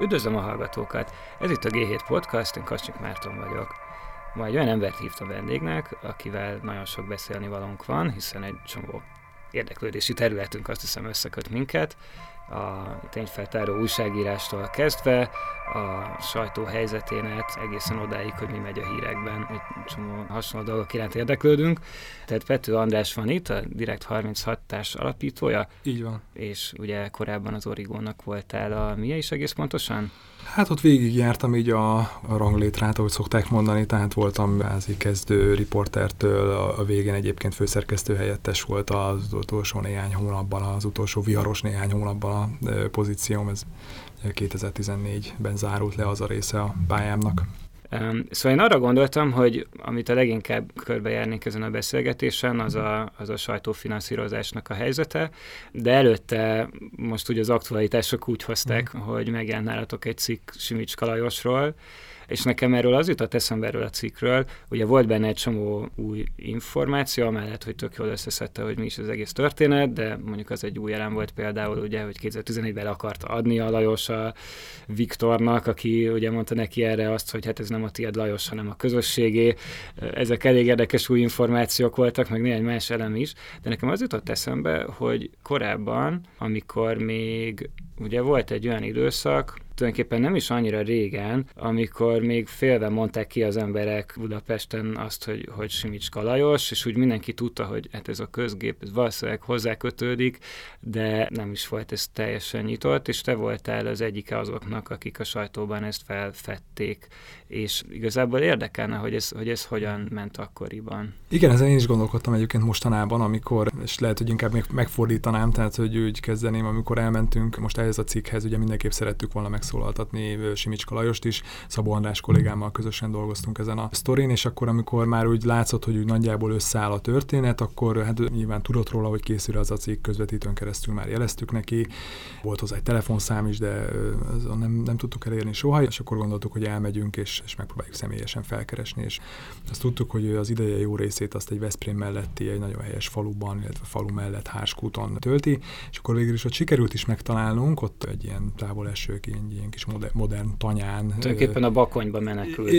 Üdvözlöm a hallgatókat! Ez itt a G7 Podcast, én Kacsik Márton vagyok. Ma egy olyan embert hívtam vendégnek, akivel nagyon sok beszélni valónk van, hiszen egy csomó érdeklődési területünk azt hiszem összeköt minket, a tényfeltáró újságírástól kezdve, a sajtó helyzetének egészen odáig, hogy mi megy a hírekben, egy csomó hasonló dolgok iránt érdeklődünk. Tehát Pető András van itt, a Direkt 36 társ alapítója. Így van. És ugye korábban az Origónak voltál a milyen is egész pontosan? Hát ott végigjártam így a, a ranglétrát, ahogy szokták mondani, tehát voltam bázi kezdő riportertől, a, a végén egyébként főszerkesztő helyettes volt az utolsó néhány hónapban, az utolsó viharos néhány hónapban a pozícióm, ez 2014-ben zárult le az a része a pályámnak. Szóval én arra gondoltam, hogy amit a leginkább körbejárnék ezen a beszélgetésen, az a, az a sajtófinanszírozásnak a helyzete, de előtte most ugye az aktualitások úgy hozták, mm. hogy megjelent nálatok egy cikk Simics Kalajosról, és nekem erről az jutott eszembe erről a cikkről, ugye volt benne egy csomó új információ, amellett, hogy tök jól összeszedte, hogy mi is az egész történet, de mondjuk az egy új elem volt például, ugye, hogy 2014-ben akarta adni a Lajos a Viktornak, aki ugye mondta neki erre azt, hogy hát ez nem a tiéd Lajos, hanem a közösségé. Ezek elég érdekes új információk voltak, meg néhány más elem is, de nekem az jutott eszembe, hogy korábban, amikor még ugye volt egy olyan időszak, tulajdonképpen nem is annyira régen, amikor még félve mondták ki az emberek Budapesten azt, hogy, hogy Simics Kalajos, és úgy mindenki tudta, hogy hát ez a közgép, ez valószínűleg hozzá kötődik, de nem is volt ez teljesen nyitott, és te voltál az egyike azoknak, akik a sajtóban ezt felfedték, és igazából érdekelne, hogy ez, hogy ez hogyan ment akkoriban. Igen, ezen én is gondolkodtam egyébként mostanában, amikor, és lehet, hogy inkább még megfordítanám, tehát hogy úgy kezdeném, amikor elmentünk most ehhez a cikkhez, ugye mindenképp szerettük volna megszólaltatni Simicska Lajost is, Szabó András kollégámmal közösen dolgoztunk ezen a sztorin, és akkor, amikor már úgy látszott, hogy úgy nagyjából összeáll a történet, akkor hát nyilván tudott róla, hogy készül az a cikk, közvetítőn keresztül már jeleztük neki, volt hozzá egy telefonszám is, de nem, nem tudtuk elérni soha, és akkor gondoltuk, hogy elmegyünk, és és, megpróbáljuk személyesen felkeresni, és azt tudtuk, hogy az ideje jó részét azt egy Veszprém melletti, egy nagyon helyes faluban, illetve falu mellett Háskúton tölti, és akkor végül is ott sikerült is megtalálnunk, ott egy ilyen távol eső, egy ilyen kis modern, modern tanyán. Tulajdonképpen a bakonyba menekült.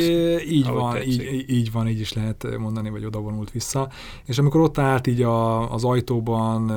Így van, így, így van, így is lehet mondani, vagy oda vonult vissza. És amikor ott állt így a, az ajtóban,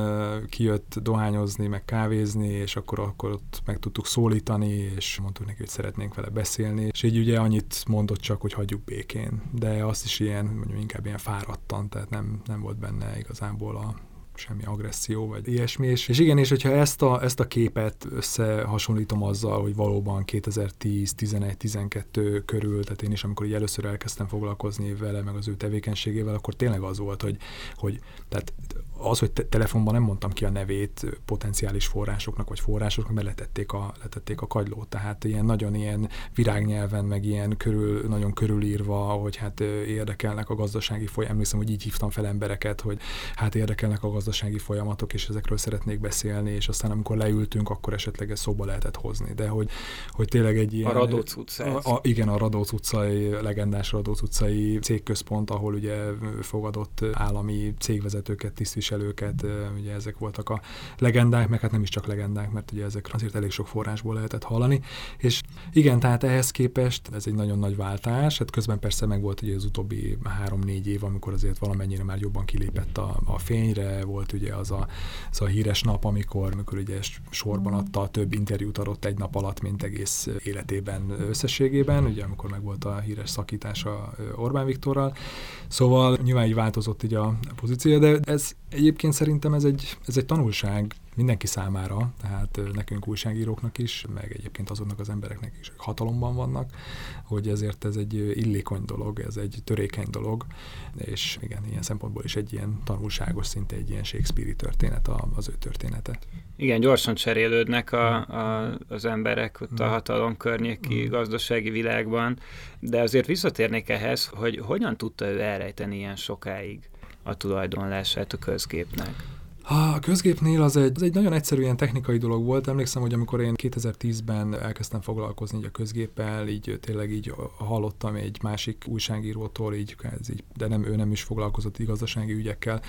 kijött dohányozni, meg kávézni, és akkor, akkor ott meg tudtuk szólítani, és mondtuk neki, hogy szeretnénk vele beszélni. És így ugye annyit mondott csak, hogy hagyjuk békén, de azt is ilyen, mondjuk inkább ilyen fáradtan, tehát nem, nem volt benne igazából a semmi agresszió, vagy ilyesmi. És, és igen, és hogyha ezt a, ezt a képet összehasonlítom azzal, hogy valóban 2010, 11, 12 körül, tehát én is, amikor így először elkezdtem foglalkozni vele, meg az ő tevékenységével, akkor tényleg az volt, hogy, hogy tehát az, hogy te- telefonban nem mondtam ki a nevét potenciális forrásoknak, vagy forrásoknak, mert letették a, letették a kagylót. Tehát ilyen nagyon ilyen virágnyelven, meg ilyen körül, nagyon körülírva, hogy hát érdekelnek a gazdasági folyamatok. Emlékszem, hogy így hívtam fel embereket, hogy hát érdekelnek a gazdasági folyamatok, és ezekről szeretnék beszélni, és aztán amikor leültünk, akkor esetleg ez szóba lehetett hozni. De hogy, hogy tényleg egy ilyen... A Radóc utca. A, a, igen, a Radóc utcai, legendás Radóc utcai cégközpont, ahol ugye fogadott állami cégvezetőket, tisztviselőket, ugye ezek voltak a legendák, meg hát nem is csak legendák, mert ugye ezek azért elég sok forrásból lehetett hallani. És igen, tehát ehhez képest ez egy nagyon nagy váltás, hát közben persze meg volt ugye az utóbbi három-négy év, amikor azért valamennyire már jobban kilépett a, a fényre, volt ugye az a, az a híres nap, amikor, amikor ugye sorban adta, több interjút adott egy nap alatt, mint egész életében összességében, ugye amikor meg volt a híres szakítása Orbán Viktorral. Szóval nyilván így változott így a pozíció, de ez Egyébként szerintem ez egy, ez egy tanulság mindenki számára, tehát nekünk újságíróknak is, meg egyébként azoknak az embereknek is, akik hatalomban vannak, hogy ezért ez egy illékony dolog, ez egy törékeny dolog, és igen, ilyen szempontból is egy ilyen tanulságos, szinte egy ilyen Shakespeare-i történet az ő története. Igen, gyorsan cserélődnek a, a, az emberek ott a mm. hatalom környéki mm. gazdasági világban, de azért visszatérnék ehhez, hogy hogyan tudta ő elrejteni ilyen sokáig a tulajdonlását a közgépnek? A közgépnél az egy, az egy nagyon egyszerű ilyen technikai dolog volt. Emlékszem, hogy amikor én 2010-ben elkezdtem foglalkozni így a közgéppel, így tényleg így hallottam egy másik újságírótól, így, ez így, de nem, ő nem is foglalkozott gazdasági ügyekkel,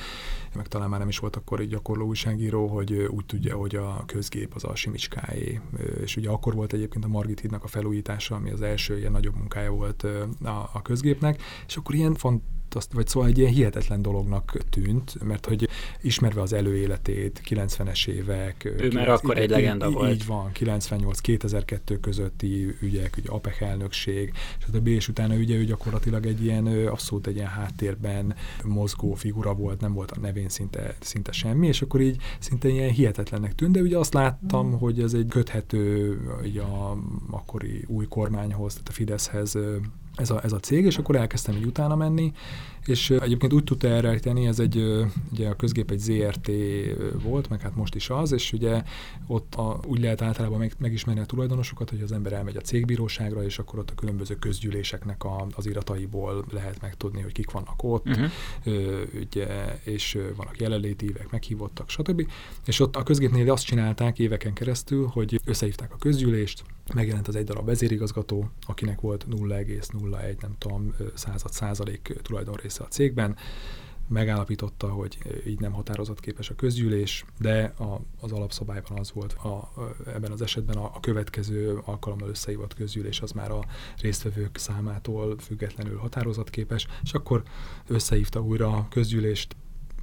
meg talán már nem is volt akkor egy gyakorló újságíró, hogy úgy tudja, hogy a közgép az a Simicskáé. És ugye akkor volt egyébként a Margit hídnak a felújítása, ami az első ilyen nagyobb munkája volt a, a közgépnek, és akkor ilyen font azt, vagy szóval egy ilyen hihetetlen dolognak tűnt, mert hogy ismerve az előéletét, 90-es évek. Ő 90, már akkor egy legenda így, volt. Így van, 98-2002 közötti ügyek, ugye APEC elnökség, és a és utána ugye ő gyakorlatilag egy ilyen, abszolút egy ilyen háttérben mozgó figura volt, nem volt a nevén szinte, szinte semmi, és akkor így szinte ilyen hihetetlennek tűnt, de ugye azt láttam, mm. hogy ez egy köthető ugye a akkori új kormányhoz, tehát a Fideszhez ez a, ez a cég, és akkor elkezdtem így utána menni, és egyébként úgy tudta elrejteni, ez egy, ugye a közgép egy ZRT volt, meg hát most is az, és ugye ott a, úgy lehet általában meg, megismerni a tulajdonosokat, hogy az ember elmegy a cégbíróságra, és akkor ott a különböző közgyűléseknek a, az irataiból lehet megtudni, hogy kik vannak ott, uh-huh. ugye, és vannak jelenlétívek, meghívottak, stb. És ott a közgépnél azt csinálták éveken keresztül, hogy összehívták a közgyűlést, megjelent az egy darab vezérigazgató, akinek volt 0,01 nem tudom század százalék tulajdonrésze a cégben, megállapította, hogy így nem határozott képes a közgyűlés, de a, az alapszabályban az volt, a, ebben az esetben a, a következő alkalommal összehívott közgyűlés az már a résztvevők számától függetlenül határozatképes, és akkor összehívta újra a közgyűlést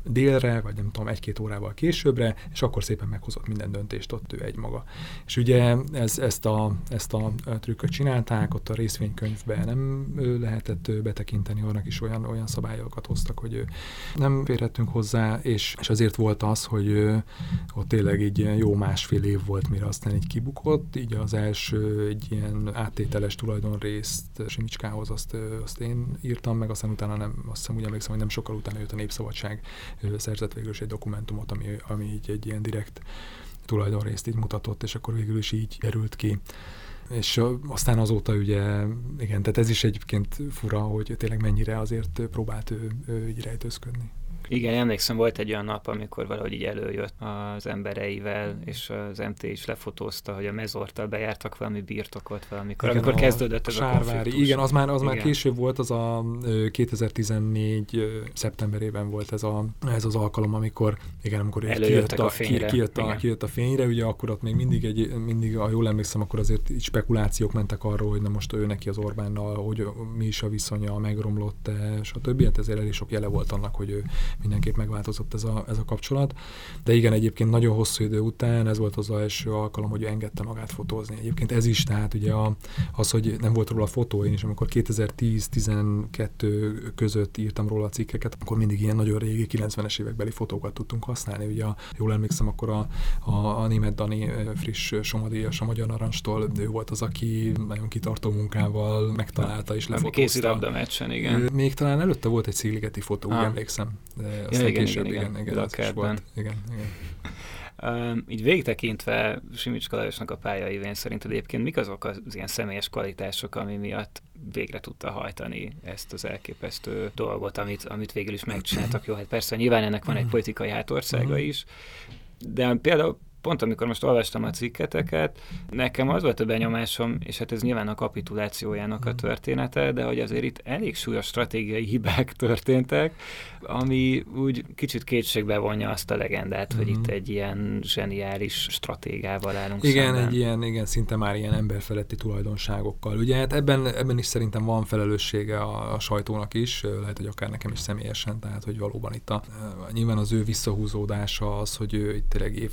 délre, vagy nem tudom, egy-két órával későbbre, és akkor szépen meghozott minden döntést ott ő egy maga. És ugye ez, ezt, a, ezt a trükköt csinálták, ott a részvénykönyvben nem lehetett betekinteni, annak is olyan, olyan szabályokat hoztak, hogy nem férhettünk hozzá, és, és azért volt az, hogy ott tényleg így jó másfél év volt, mire aztán így kibukott, így az első egy ilyen áttételes tulajdonrészt Simicskához azt, azt én írtam meg, aztán utána nem, azt hiszem úgy emlékszem, hogy nem sokkal utána jött a Népszabadság szerzett végül is egy dokumentumot, ami, ami így egy ilyen direkt tulajdonrészt így mutatott, és akkor végül is így került ki. És aztán azóta ugye, igen, tehát ez is egyébként fura, hogy tényleg mennyire azért próbált ő, ő így rejtőzködni. Igen, emlékszem, volt egy olyan nap, amikor valahogy így előjött az embereivel, és az MT is lefotózta, hogy a mezortal bejártak valami birtokot valamikor, igen, amikor kezdődött ez a, a konfliktus. Igen, az már, az igen. már később volt, az a 2014 szeptemberében volt ez, a, ez az alkalom, amikor, igen, amikor kijött a, a fényre. Kijött a, kijött a fényre, ugye akkor ott még mindig, egy, mindig, ha jól emlékszem, akkor azért spekulációk mentek arról, hogy na most ő neki az Orbánnal, hogy mi is a viszonya, megromlott-e, stb. Hát ezért elég sok jele volt annak, hogy ő mindenképp megváltozott ez a, ez a kapcsolat. De igen, egyébként nagyon hosszú idő után ez volt az első alkalom, hogy engedte magát fotózni. Egyébként ez is, tehát ugye a, az, hogy nem volt róla fotó, én is amikor 2010-12 között írtam róla a cikkeket, akkor mindig ilyen nagyon régi 90-es évekbeli fotókat tudtunk használni. Ugye a, jól emlékszem, akkor a, a, a német Dani friss somadíjas a Magyar Narancstól, ő volt az, aki nagyon kitartó munkával megtalálta és lefotózta. Kézilabda meccsen, igen. Még talán előtte volt egy szigligeti fotó, úgy emlékszem. De aztán ja, igen, később, igen, igen, igen, igen, volt. igen, igen. Um, így végtekintve Simicska Lajosnak a pályaivén szerinted egyébként mik azok az ilyen személyes kvalitások, ami miatt végre tudta hajtani ezt az elképesztő dolgot, amit, amit végül is megcsináltak. Jó, hát persze nyilván ennek van egy politikai hátországa mhm. is, de például pont amikor most olvastam a cikketeket, nekem az volt a benyomásom, és hát ez nyilván a kapitulációjának a hmm. története, de hogy azért itt elég súlyos stratégiai hibák történtek, ami úgy kicsit kétségbe vonja azt a legendát, hogy itt hmm. egy ilyen zseniális stratégával állunk Igen, szemben. egy ilyen, igen, szinte már ilyen emberfeletti tulajdonságokkal. Ugye hát ebben, ebben is szerintem van felelőssége a, a sajtónak is, lehet, hogy akár nekem is személyesen, tehát hogy valóban itt a, nyilván az ő visszahúzódása az, hogy ő itt tényleg év,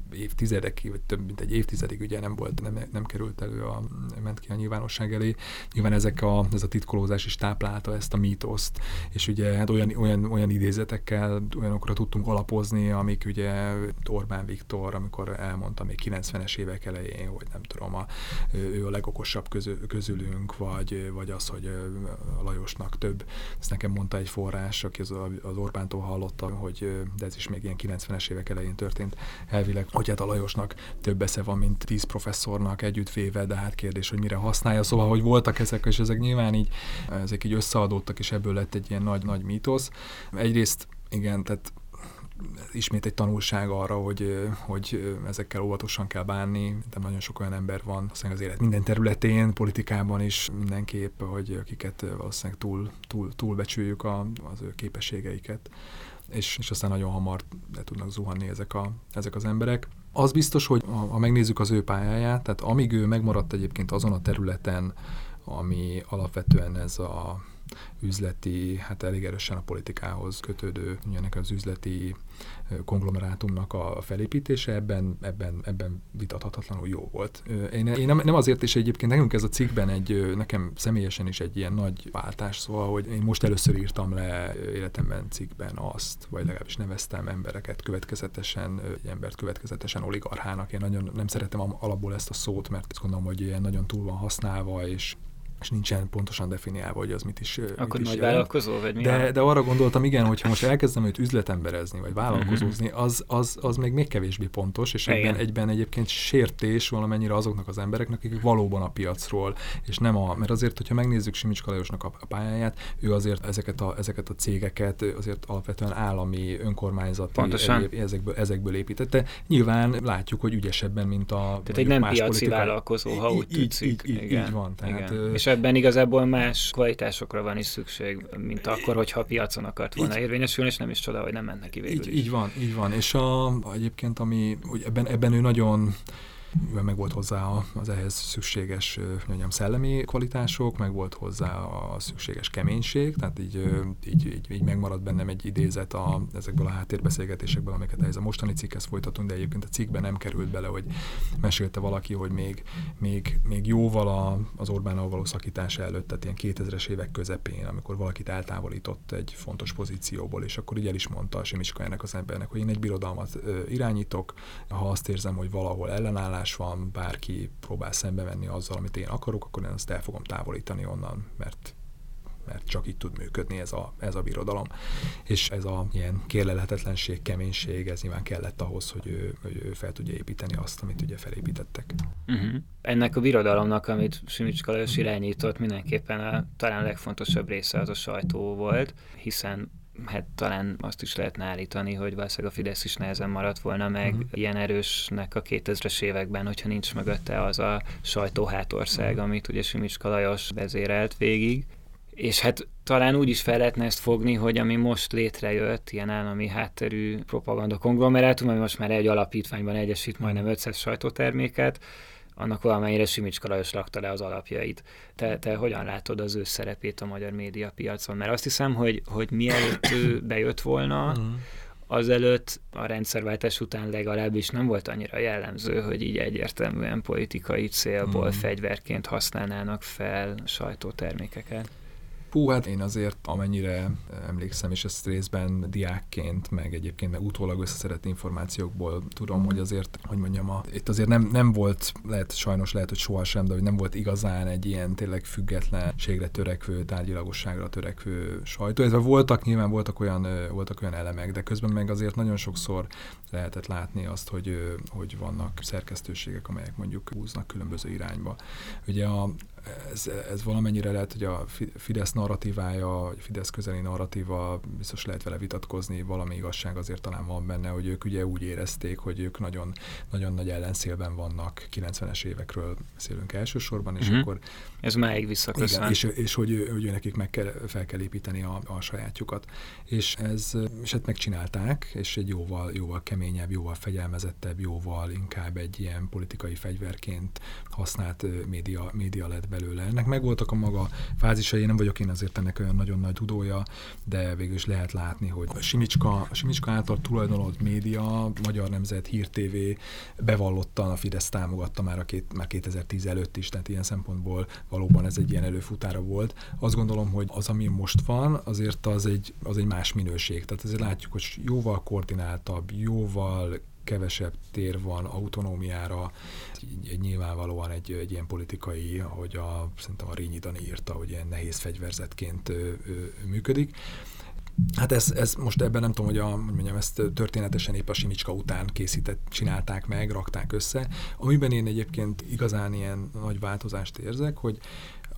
évtizedekig, vagy több mint egy évtizedig ugye nem volt, nem, nem került elő, a, ment ki a nyilvánosság elé. Nyilván ezek a, ez a titkolózás is táplálta ezt a mítoszt, és ugye hát olyan, olyan, olyan idézetekkel, olyanokra tudtunk alapozni, amik ugye Orbán Viktor, amikor elmondta még 90-es évek elején, hogy nem tudom, a, ő a legokosabb közül, közülünk, vagy, vagy az, hogy a Lajosnak több, ezt nekem mondta egy forrás, aki az, az Orbántól hallotta, hogy de ez is még ilyen 90-es évek elején történt, elvileg, hogy hát a Lajosnak több esze van, mint tíz professzornak együttvéve, de hát kérdés, hogy mire használja. Szóval, hogy voltak ezek, és ezek nyilván így, ezek így összeadódtak, és ebből lett egy ilyen nagy-nagy mítosz. Egyrészt, igen, tehát ismét egy tanulság arra, hogy, hogy ezekkel óvatosan kell bánni, de nagyon sok olyan ember van az élet minden területén, politikában is mindenképp, hogy akiket valószínűleg túl, túl, túlbecsüljük a, az ő képességeiket, és, és aztán nagyon hamar le tudnak zuhanni ezek, a, ezek az emberek. Az biztos, hogy ha megnézzük az ő pályáját, tehát amíg ő megmaradt egyébként azon a területen, ami alapvetően ez a üzleti, hát elég erősen a politikához kötődő, ennek az üzleti konglomerátumnak a felépítése, ebben, ebben, ebben vitathatatlanul jó volt. Én, én nem, nem azért is egyébként nekünk ez a cikkben egy, nekem személyesen is egy ilyen nagy váltás, szóval, hogy én most először írtam le életemben cikkben azt, vagy legalábbis neveztem embereket következetesen, egy embert következetesen oligarchának. Én nagyon nem szeretem alapból ezt a szót, mert azt gondolom, hogy ilyen nagyon túl van használva, és és nincsen pontosan definiálva, hogy az mit is Akkor mit nagy is vállalkozó, vagy mi? De, de arra gondoltam, igen, hogyha most elkezdem őt üzletemberezni, vagy vállalkozózni, uh-huh. az, az, az még még kevésbé pontos, és egyben, egyben egyébként sértés valamennyire azoknak az embereknek, akik valóban a piacról, és nem a, mert azért, hogyha megnézzük Simics Kalajosnak a, a pályáját, ő azért ezeket a, ezeket a cégeket azért alapvetően állami, önkormányzati Pontosan. ezekből, ezekből építette. Nyilván látjuk, hogy ügyesebben, mint a Tehát egy nem piaci politika. vállalkozó, ha úgy így, Így, így, így van. Tehát, igen. És ebben igazából más kvalitásokra van is szükség, mint akkor, hogyha a piacon akart volna így, érvényesülni, és nem is csoda, hogy nem ment neki végül így. Így van, így van. És a, egyébként, ami, hogy ebben, ebben ő nagyon mivel meg volt hozzá az ehhez szükséges mondjam, szellemi kvalitások, meg volt hozzá a szükséges keménység, tehát így, így, így, így megmaradt bennem egy idézet a, ezekből a háttérbeszélgetésekből, amiket ez a mostani cikkhez folytatunk, de egyébként a cikkben nem került bele, hogy mesélte valaki, hogy még, még, még jóval a, az Orbánnal való szakítása előtt, tehát ilyen 2000-es évek közepén, amikor valakit eltávolított egy fontos pozícióból, és akkor így el is mondta a Simicskájának az embernek, hogy én egy birodalmat irányítok, ha azt érzem, hogy valahol ellenállás ellenállás van, bárki próbál szembe menni azzal, amit én akarok, akkor én azt el fogom távolítani onnan, mert mert csak így tud működni ez a, ez a birodalom. És ez a ilyen kérlelhetetlenség, keménység, ez nyilván kellett ahhoz, hogy ő, hogy ő fel tudja építeni azt, amit ugye felépítettek. Uh-huh. Ennek a birodalomnak, amit Simics Kalajos irányított, mindenképpen a talán legfontosabb része az a sajtó volt, hiszen hát talán azt is lehetne állítani, hogy valószínűleg a Fidesz is nehezen maradt volna meg uh-huh. ilyen erősnek a 2000-es években, hogyha nincs mögötte az a sajtóhátország, uh-huh. amit ugye Simics Kalajos vezérelt végig. És hát talán úgy is fel lehetne ezt fogni, hogy ami most létrejött, ilyen állami hátterű propaganda konglomerátum, ami most már egy alapítványban egyesít majdnem 500 sajtóterméket, annak valamennyire Simicska Lajos rakta le az alapjait. Te, te hogyan látod az ő szerepét a magyar médiapiacon? Mert azt hiszem, hogy, hogy mielőtt ő bejött volna, mhm. azelőtt a rendszerváltás után legalábbis nem volt annyira jellemző, hogy így egyértelműen politikai célból mm. fegyverként használnának fel sajtótermékeket. Hú, hát én azért amennyire emlékszem, és ezt részben diákként, meg egyébként meg utólag összeszedett információkból tudom, hogy azért, hogy mondjam, a, itt azért nem, nem volt, lehet sajnos lehet, hogy sohasem, de hogy nem volt igazán egy ilyen tényleg függetlenségre törekvő, tárgyilagosságra törekvő sajtó. Ez voltak, nyilván voltak olyan, voltak olyan elemek, de közben meg azért nagyon sokszor lehetett látni azt, hogy, hogy vannak szerkesztőségek, amelyek mondjuk húznak különböző irányba. Ugye a, ez, ez valamennyire lehet, hogy a Fidesz narratívája, vagy a Fidesz közeli narratíva, biztos lehet vele vitatkozni, valami igazság azért talán van benne, hogy ők ugye úgy érezték, hogy ők nagyon, nagyon nagy ellenszélben vannak, 90-es évekről beszélünk elsősorban, és uh-huh. akkor... Ez máig visszaköszön. És, és hogy, hogy nekik meg kell, fel kell építeni a, a sajátjukat. És ez, és ezt megcsinálták, és egy jóval, jóval keményebb, jóval fegyelmezettebb, jóval inkább egy ilyen politikai fegyverként használt média, média lett belőle. Ennek megvoltak a maga fázisai, nem vagyok én azért ennek olyan nagyon nagy tudója, de végül is lehet látni, hogy a Simicska, a Simicska által tulajdonolt média, Magyar Nemzet, Hír TV bevallottan a Fidesz támogatta már, a két, már 2010 előtt is, tehát ilyen szempontból valóban ez egy ilyen előfutára volt. Azt gondolom, hogy az, ami most van, azért az egy, az egy más minőség. Tehát ezért látjuk, hogy jóval koordináltabb, jóval kevesebb tér van autonómiára, nyilvánvalóan egy, egy ilyen politikai, ahogy a, szerintem a Rényi Dani írta, hogy ilyen nehéz fegyverzetként ö, ö, működik. Hát ez, ez most ebben nem tudom, hogy, a, hogy mondjam, ezt történetesen épp a Simicska után készített, csinálták meg, rakták össze. Amiben én egyébként igazán ilyen nagy változást érzek, hogy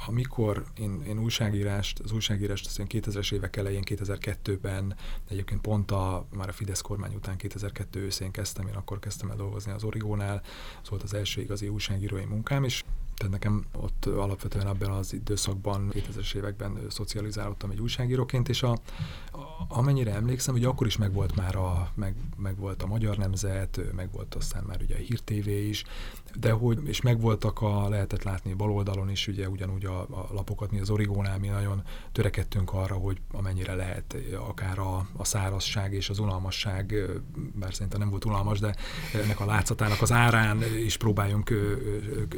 amikor én, én újságírást, az újságírást az 2000-es évek elején, 2002-ben, egyébként pont a, már a Fidesz kormány után 2002 őszén kezdtem, én akkor kezdtem el dolgozni az Origónál, az volt az első igazi újságírói munkám, és tehát nekem ott alapvetően abban az időszakban, 2000-es években szocializálódtam egy újságíróként, és a, a, amennyire emlékszem, hogy akkor is megvolt már a, meg, meg volt a Magyar Nemzet, meg volt aztán már ugye a Hír TV is, de hogy, és megvoltak a, lehetett látni baloldalon is, ugye ugyanúgy a, a lapokat, mi az Origónál mi nagyon törekedtünk arra, hogy amennyire lehet, akár a, a szárazság és az unalmasság, bár szerintem nem volt unalmas, de ennek a látszatának az árán is próbáljunk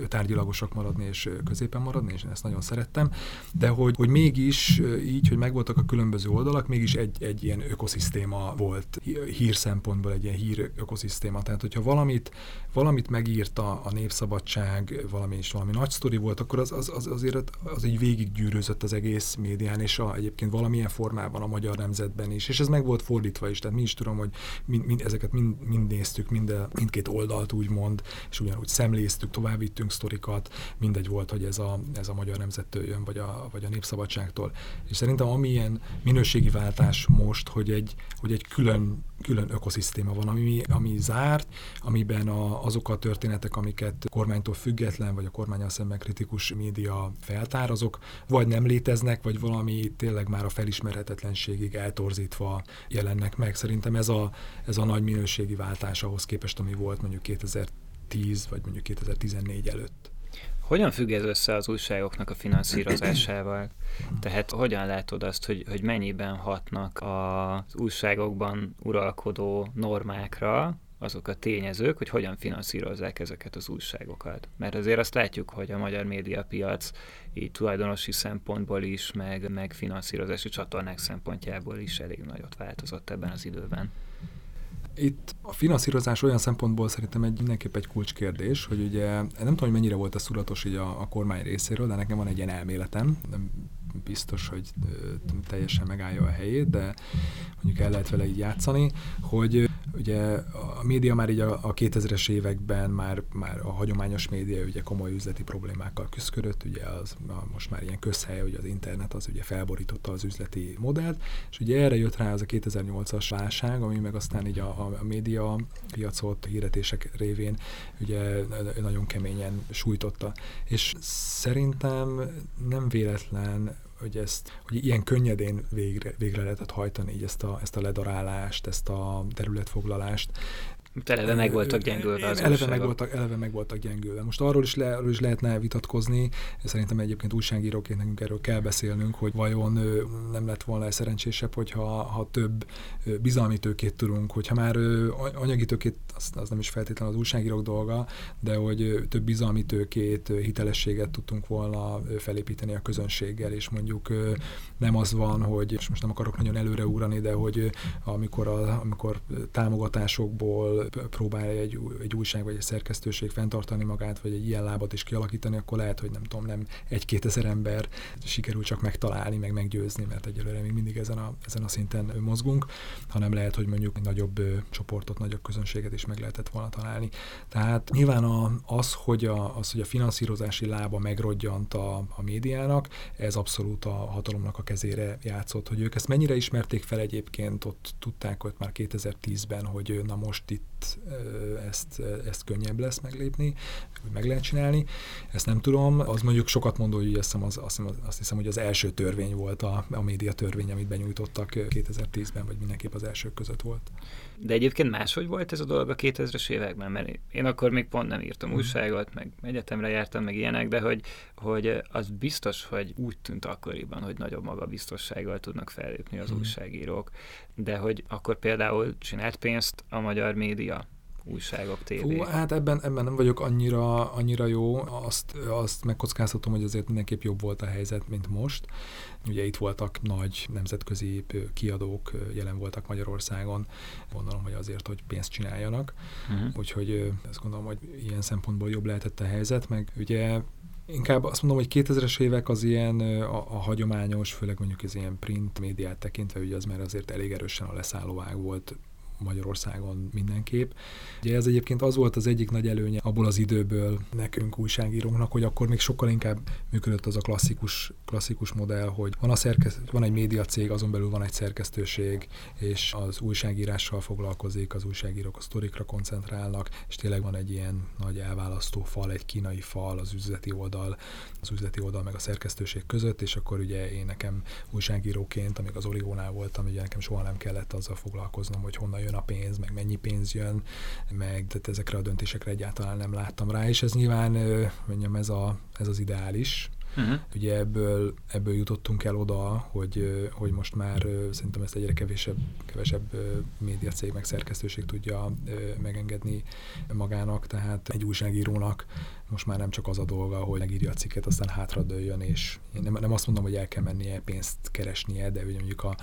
tárgyilagosak maradni és középen maradni, és én ezt nagyon szerettem, de hogy, hogy mégis így, hogy megvoltak a különböző oldalak, mégis egy, egy ilyen ökoszisztéma volt hír szempontból, egy ilyen hír ökoszisztéma. Tehát, hogyha valamit, valamit megírta a népszabadság, valami is valami nagy sztori volt, akkor az, az, az azért az így végiggyűrűzött az egész médián, és a, egyébként valamilyen formában a magyar nemzetben is, és ez meg volt fordítva is, tehát mi is tudom, hogy mind, mind, ezeket mind, mind néztük, mind, mindkét oldalt úgymond, és ugyanúgy szemléztük, tovább vittünk sztorikat, mindegy volt, hogy ez a, ez a magyar nemzettől jön, vagy a, vagy a népszabadságtól. És szerintem amilyen minőségi váltás most, hogy egy, hogy egy külön, külön ökoszisztéma van, ami, ami zárt, amiben a, azok a történetek, amiket kormánytól független, vagy a kormányal szemben kritikus média feltár, azok vagy nem léteznek, vagy valami tényleg már a felismerhetetlenségig eltorzítva jelennek meg. Szerintem ez a, ez a nagy minőségi váltás ahhoz képest, ami volt mondjuk 2010 vagy mondjuk 2014 előtt. Hogyan függ ez össze az újságoknak a finanszírozásával? Tehát hogyan látod azt, hogy, hogy mennyiben hatnak az újságokban uralkodó normákra azok a tényezők, hogy hogyan finanszírozzák ezeket az újságokat. Mert azért azt látjuk, hogy a magyar médiapiac így tulajdonosi szempontból is, meg, meg finanszírozási csatornák szempontjából is elég nagyot változott ebben az időben. Itt a finanszírozás olyan szempontból szerintem egy mindenképp egy kulcskérdés, hogy ugye nem tudom, hogy mennyire volt ez tudatos így a, a kormány részéről, de nekem van egy ilyen elméletem, nem biztos, hogy teljesen megállja a helyét, de mondjuk el lehet vele így játszani, hogy ugye a média már így a, a 2000-es években már, már a hagyományos média ugye komoly üzleti problémákkal küzdött, ugye az a, most már ilyen közhely, hogy az internet az ugye felborította az üzleti modellt, és ugye erre jött rá az a 2008-as válság, ami meg aztán így a, a, a média piacot hirdetések révén ugye nagyon keményen sújtotta. És szerintem nem véletlen hogy ezt, hogy ilyen könnyedén végre, végre lehetett hajtani így ezt a, ezt a ledarálást, ezt a területfoglalást, Eleve meg voltak gyengülve az eleve meg, voltak, eleve meg voltak gyengülve. Most arról is, le, arról is lehetne vitatkozni, szerintem egyébként újságíróként nekünk erről kell beszélnünk, hogy vajon nem lett volna szerencsésebb, hogyha ha több bizalmi tőkét tudunk, hogyha már anyagi tőkét, az, az nem is feltétlenül az újságírók dolga, de hogy több bizalmi tőkét, hitelességet tudtunk volna felépíteni a közönséggel, és mondjuk nem az van, hogy, és most nem akarok nagyon előre úrani, de hogy amikor, a, amikor támogatásokból próbálja egy, egy újság vagy egy szerkesztőség fenntartani magát, vagy egy ilyen lábat is kialakítani, akkor lehet, hogy nem tudom, nem egy-két ezer ember sikerül csak megtalálni, meg meggyőzni, mert egyelőre még mindig ezen a, ezen a szinten mozgunk, hanem lehet, hogy mondjuk egy nagyobb csoportot, nagyobb közönséget is meg lehetett volna találni. Tehát nyilván a, az, hogy a, az, hogy a finanszírozási lába megrodjant a, a médiának, ez abszolút a hatalomnak a kezére játszott, hogy ők ezt mennyire ismerték fel egyébként, ott tudták hogy már 2010-ben, hogy na most itt ezt, ezt könnyebb lesz meglépni, hogy meg lehet csinálni. Ezt nem tudom. Az mondjuk sokat mondó, hogy azt hiszem, az, azt hiszem, hogy az első törvény volt a, a média törvény, amit benyújtottak 2010-ben, vagy mindenképp az elsők között volt. De egyébként máshogy volt ez a dolog a 2000-es években, mert én akkor még pont nem írtam mm. újságot, meg egyetemre jártam, meg ilyenek, de hogy, hogy az biztos, hogy úgy tűnt akkoriban, hogy nagyobb magabiztossággal tudnak fellépni az mm. újságírók, de hogy akkor például csinált pénzt a magyar média, újságok, tévé. Fú, hát ebben, ebben nem vagyok annyira, annyira jó. Azt, azt megkockáztatom, hogy azért mindenképp jobb volt a helyzet, mint most. Ugye itt voltak nagy nemzetközi kiadók, jelen voltak Magyarországon, gondolom, hogy azért, hogy pénzt csináljanak. Uh-huh. Úgyhogy ezt gondolom, hogy ilyen szempontból jobb lehetett a helyzet, meg ugye Inkább azt mondom, hogy 2000-es évek az ilyen a, a hagyományos, főleg mondjuk az ilyen print médiát tekintve, ugye az már azért elég erősen a leszállóág volt Magyarországon mindenképp. Ugye ez egyébként az volt az egyik nagy előnye abból az időből nekünk újságíróknak, hogy akkor még sokkal inkább működött az a klasszikus, klasszikus modell, hogy van, a szerkeszt, van egy médiacég, azon belül van egy szerkesztőség, és az újságírással foglalkozik, az újságírók a sztorikra koncentrálnak, és tényleg van egy ilyen nagy elválasztó fal, egy kínai fal az üzleti oldal, az üzleti oldal meg a szerkesztőség között, és akkor ugye én nekem újságíróként, amíg az Origónál voltam, ugye nekem soha nem kellett azzal foglalkoznom, hogy honnan jön a pénz, meg mennyi pénz jön, meg tehát ezekre a döntésekre egyáltalán nem láttam rá, és ez nyilván, mondjam, ez, a, ez az ideális, Uh-huh. Ugye ebből, ebből jutottunk el oda, hogy, hogy most már szerintem ezt egyre kevésebb, kevesebb médiacég meg szerkesztőség tudja megengedni magának, tehát egy újságírónak most már nem csak az a dolga, hogy megírja a cikket, aztán hátradőljön, és én nem, nem azt mondom, hogy el kell mennie pénzt keresnie, de ugye mondjuk a,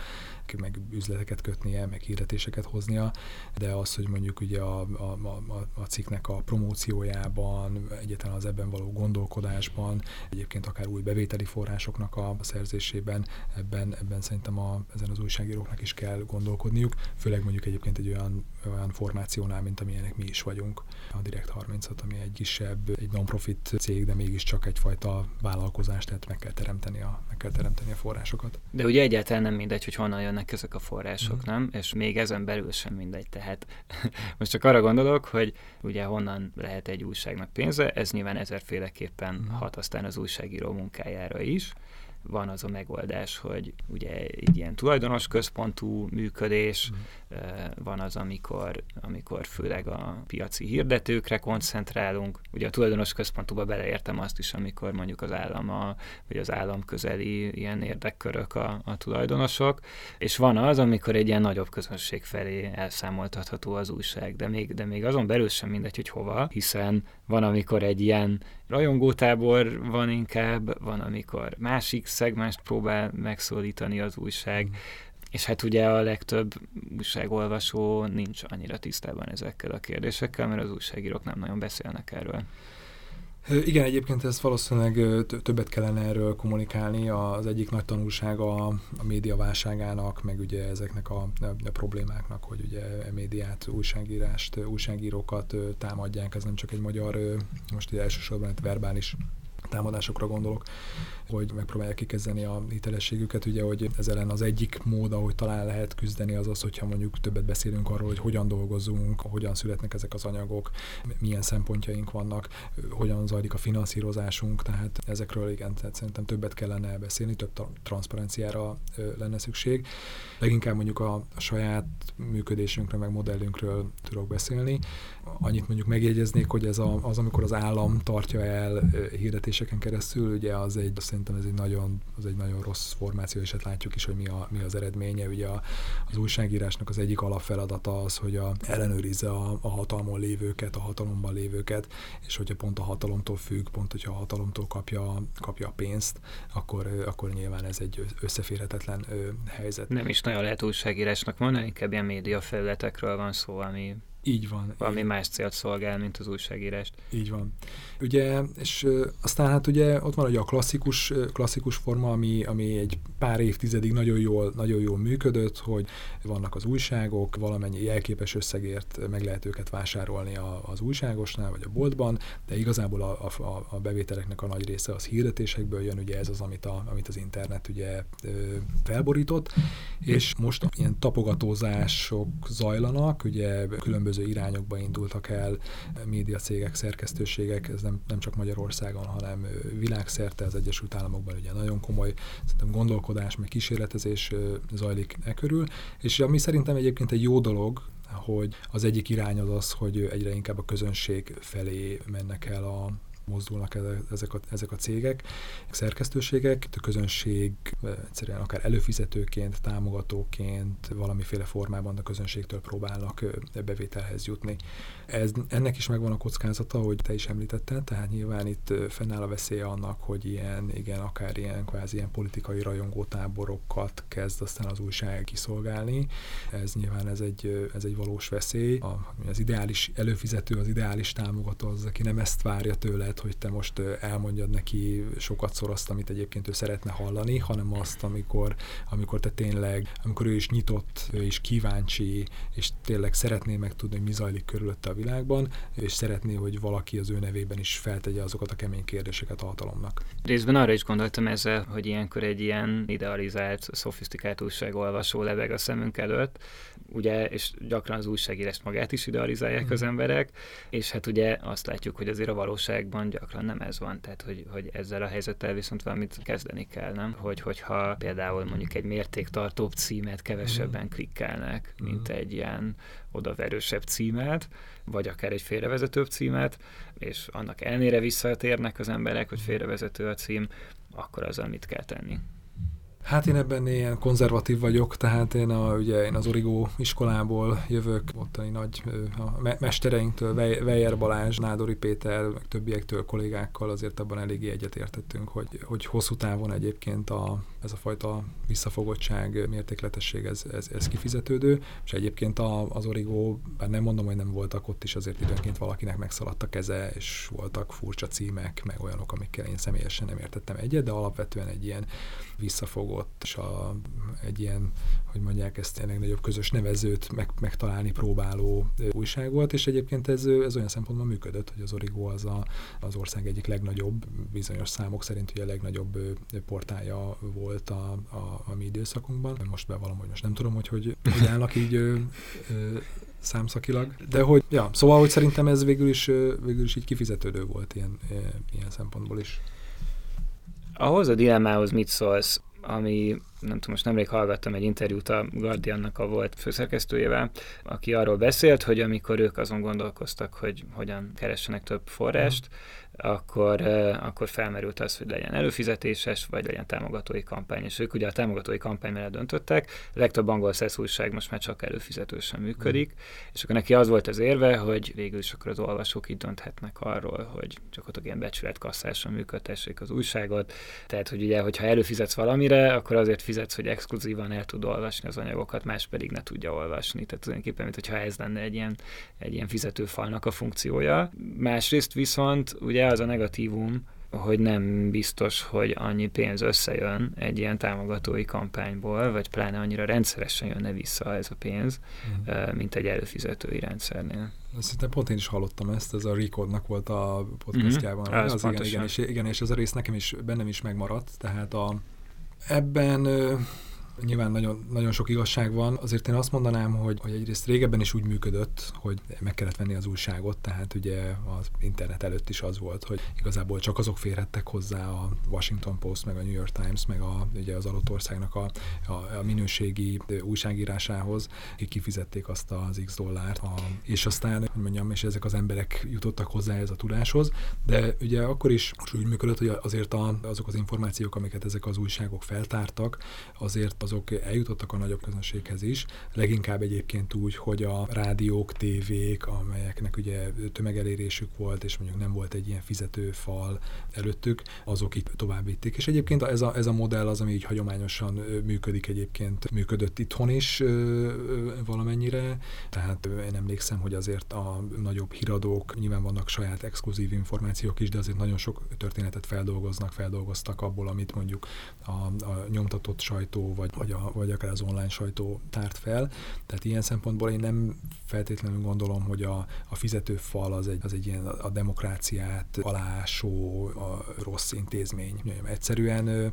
meg üzleteket kötnie, meg hirdetéseket hoznia, de az, hogy mondjuk ugye a, a, a, a cikknek a promóciójában, egyetlen az ebben való gondolkodásban, egyébként akár új bevételi forrásoknak a, szerzésében, ebben, ebben szerintem a, ezen az újságíróknak is kell gondolkodniuk, főleg mondjuk egyébként egy olyan, olyan formációnál, mint amilyenek mi is vagyunk, a Direct 36, ami egy kisebb, egy non-profit cég, de mégiscsak egyfajta vállalkozás, tehát meg kell teremteni a, meg kell teremteni a forrásokat. De ugye egyáltalán nem mindegy, hogy honnan jönnek ezek a források, mm. nem? És még ezen belül sem mindegy. Tehát most csak arra gondolok, hogy ugye honnan lehet egy újságnak pénze, ez nyilván ezerféleképpen mm. hat aztán az újságíró munkájára is van az a megoldás, hogy ugye egy ilyen tulajdonos központú működés, mm. Van az, amikor, amikor főleg a piaci hirdetőkre koncentrálunk. Ugye a tulajdonos központúba beleértem azt is, amikor mondjuk az állam, a, vagy az állam közeli ilyen érdekkörök a, a tulajdonosok, és van az, amikor egy ilyen nagyobb közönség felé elszámoltatható az újság, de még, de még azon belül sem mindegy, hogy hova, hiszen van, amikor egy ilyen rajongótábor van inkább, van, amikor másik szegmást próbál megszólítani az újság. És hát ugye a legtöbb újságolvasó nincs annyira tisztában ezekkel a kérdésekkel, mert az újságírók nem nagyon beszélnek erről. Igen, egyébként ez valószínűleg többet kellene erről kommunikálni. Az egyik nagy tanulsága a média válságának, meg ugye ezeknek a, a problémáknak, hogy ugye e médiát, újságírást, újságírókat támadják. Ez nem csak egy magyar, most elsősorban egy verbális támadásokra gondolok, hogy megpróbálják kikezdeni a hitelességüket. Ugye, hogy ez ellen az egyik mód, ahogy talán lehet küzdeni, az az, hogyha mondjuk többet beszélünk arról, hogy hogyan dolgozunk, hogyan születnek ezek az anyagok, milyen szempontjaink vannak, hogyan zajlik a finanszírozásunk, tehát ezekről igen, tehát szerintem többet kellene beszélni, több transzparenciára lenne szükség. Leginkább mondjuk a, a saját működésünkről, meg modellünkről tudok beszélni. Annyit mondjuk megjegyeznék, hogy ez a, az, amikor az állam tartja el hirdetéseken keresztül, ugye az egy, szerintem ez egy nagyon, az egy nagyon rossz formáció, és hát látjuk is, hogy mi, a, mi az eredménye. Ugye a, az újságírásnak az egyik alapfeladata az, hogy a, ellenőrizze a, a hatalmon lévőket, a hatalomban lévőket, és hogyha pont a hatalomtól függ, pont hogyha a hatalomtól kapja, kapja a pénzt, akkor, akkor nyilván ez egy összeférhetetlen helyzet. Nem is nagyon lehet újságírásnak mondani, inkább ilyen média felületekről van szó, ami így van. Valami így. más célt szolgál, mint az újságírást. Így van. Ugye, és aztán hát ugye ott van ugye a klasszikus, klasszikus forma, ami, ami egy pár évtizedig nagyon jól, nagyon jól működött, hogy vannak az újságok, valamennyi jelképes összegért meg lehet őket vásárolni a, az újságosnál, vagy a boltban, de igazából a, a, a bevételeknek a nagy része az hirdetésekből jön, ugye ez az, amit, a, amit az internet ugye felborított, és most ilyen tapogatózások zajlanak, ugye különböző különböző irányokba indultak el médiacégek, szerkesztőségek, ez nem, nem csak Magyarországon, hanem világszerte az Egyesült Államokban ugye nagyon komoly szerintem gondolkodás, meg kísérletezés zajlik e körül, és ami szerintem egyébként egy jó dolog, hogy az egyik irány az az, hogy egyre inkább a közönség felé mennek el a, mozdulnak ezek a, ezek a cégek, szerkesztőségek, a közönség egyszerűen akár előfizetőként, támogatóként, valamiféle formában a közönségtől próbálnak bevételhez jutni. Ez, ennek is megvan a kockázata, hogy te is említetted, tehát nyilván itt fennáll a veszélye annak, hogy ilyen, igen, akár ilyen kvázi ilyen politikai rajongótáborokat kezd aztán az újság kiszolgálni. Ez nyilván ez egy, ez egy valós veszély. A, az ideális előfizető, az ideális támogató az, aki nem ezt várja tőled, hogy te most elmondjad neki sokat szor azt, amit egyébként ő szeretne hallani, hanem azt, amikor, amikor te tényleg, amikor ő is nyitott, ő is kíváncsi, és tényleg szeretné megtudni, hogy mi zajlik körülötte a világban, és szeretné, hogy valaki az ő nevében is feltegye azokat a kemény kérdéseket a hatalomnak. Részben arra is gondoltam ezzel, hogy ilyenkor egy ilyen idealizált, szofisztikált újságolvasó lebeg a szemünk előtt, ugye, és gyakran az újságírást magát is idealizálják az emberek, és hát ugye azt látjuk, hogy azért a valóságban gyakran nem ez van, tehát hogy, hogy ezzel a helyzettel viszont valamit kezdeni kell, nem? Hogy, hogyha például mondjuk egy mértéktartóbb címet kevesebben klikkelnek, mint egy ilyen odaverősebb címet, vagy akár egy félrevezetőbb címet, és annak elnére visszatérnek az emberek, hogy félrevezető a cím, akkor azzal mit kell tenni. Hát én ebben ilyen konzervatív vagyok, tehát én, a, ugye, én az Origo iskolából jövök, ottani nagy a me- mestereinktől, Weyer Balázs, Nádori Péter, meg többiektől, kollégákkal azért abban eléggé egyetértettünk, hogy, hogy hosszú távon egyébként a, ez a fajta visszafogottság, mértékletesség, ez, ez, ez kifizetődő, és egyébként a, az Origo, bár nem mondom, hogy nem voltak ott is, azért időnként valakinek megszaladt a keze, és voltak furcsa címek, meg olyanok, amikkel én személyesen nem értettem egyet, de alapvetően egy ilyen visszafogott, és a, egy ilyen, hogy mondják ezt, tényleg nagyobb közös nevezőt meg, megtalálni próbáló újság volt, és egyébként ez, ez olyan szempontból működött, hogy az Origo az a, az ország egyik legnagyobb, bizonyos számok szerint ugye a legnagyobb portája volt a, a, a mi időszakunkban. Most bevallom, hogy most nem tudom, hogy hogy, hogy állnak így ö, ö, számszakilag. De hogy, ja, szóval, hogy szerintem ez végül is, végül is így kifizetődő volt ilyen, ilyen szempontból is. Ahhoz a dilemmához mit szólsz, ami nem tudom, most nemrég hallgattam egy interjút a Guardiannak a volt főszerkesztőjével, aki arról beszélt, hogy amikor ők azon gondolkoztak, hogy hogyan keressenek több forrást, akkor, akkor felmerült az, hogy legyen előfizetéses, vagy legyen támogatói kampány. És ők ugye a támogatói kampány mellett döntöttek, a legtöbb angol szesz újság most már csak előfizetősen működik, mm. és akkor neki az volt az érve, hogy végül is akkor az olvasók így dönthetnek arról, hogy csak ott ilyen becsületkasszáson működtessék az újságot. Tehát, hogy ugye, hogyha előfizetsz valamire, akkor azért fizetsz, hogy exkluzívan el tud olvasni az anyagokat, más pedig ne tudja olvasni. Tehát tulajdonképpen, mintha ez lenne egy ilyen, egy ilyen fizetőfalnak a funkciója. Másrészt viszont ugye az a negatívum, hogy nem biztos, hogy annyi pénz összejön egy ilyen támogatói kampányból, vagy pláne annyira rendszeresen jönne vissza ez a pénz, mm. mint egy előfizetői rendszernél. Szerintem pont én is hallottam ezt, ez a Recordnak volt a podcastjában. Mm-hmm. Az, az igen, igen, és, igen, és ez a rész nekem is, bennem is megmaradt, tehát a, ebben Nyilván nagyon, nagyon sok igazság van. Azért én azt mondanám, hogy, hogy egyrészt régebben is úgy működött, hogy meg kellett venni az újságot, tehát ugye az internet előtt is az volt, hogy igazából csak azok férhettek hozzá a Washington Post, meg a New York Times, meg a, ugye az adott országnak a, a, a minőségi újságírásához, akik kifizették azt az x dollárt, a, és aztán, hogy mondjam, és ezek az emberek jutottak hozzá ez a tudáshoz, de ugye akkor is úgy működött, hogy azért a, azok az információk, amiket ezek az újságok feltártak, azért azok eljutottak a nagyobb közönséghez is, leginkább egyébként úgy, hogy a rádiók, tévék, amelyeknek ugye tömegelérésük volt, és mondjuk nem volt egy ilyen fizetőfal előttük, azok itt tovább vitték. És egyébként ez a, ez a modell az, ami így hagyományosan működik egyébként, működött itthon is valamennyire, tehát én emlékszem, hogy azért a nagyobb híradók nyilván vannak saját exkluzív információk is, de azért nagyon sok történetet feldolgoznak, feldolgoztak abból, amit mondjuk a, a nyomtatott sajtó vagy vagy, a, vagy akár az online sajtó tárt fel. Tehát ilyen szempontból én nem feltétlenül gondolom, hogy a, a fizetőfal az egy, az egy ilyen a demokráciát alásó, a rossz intézmény. Egyszerűen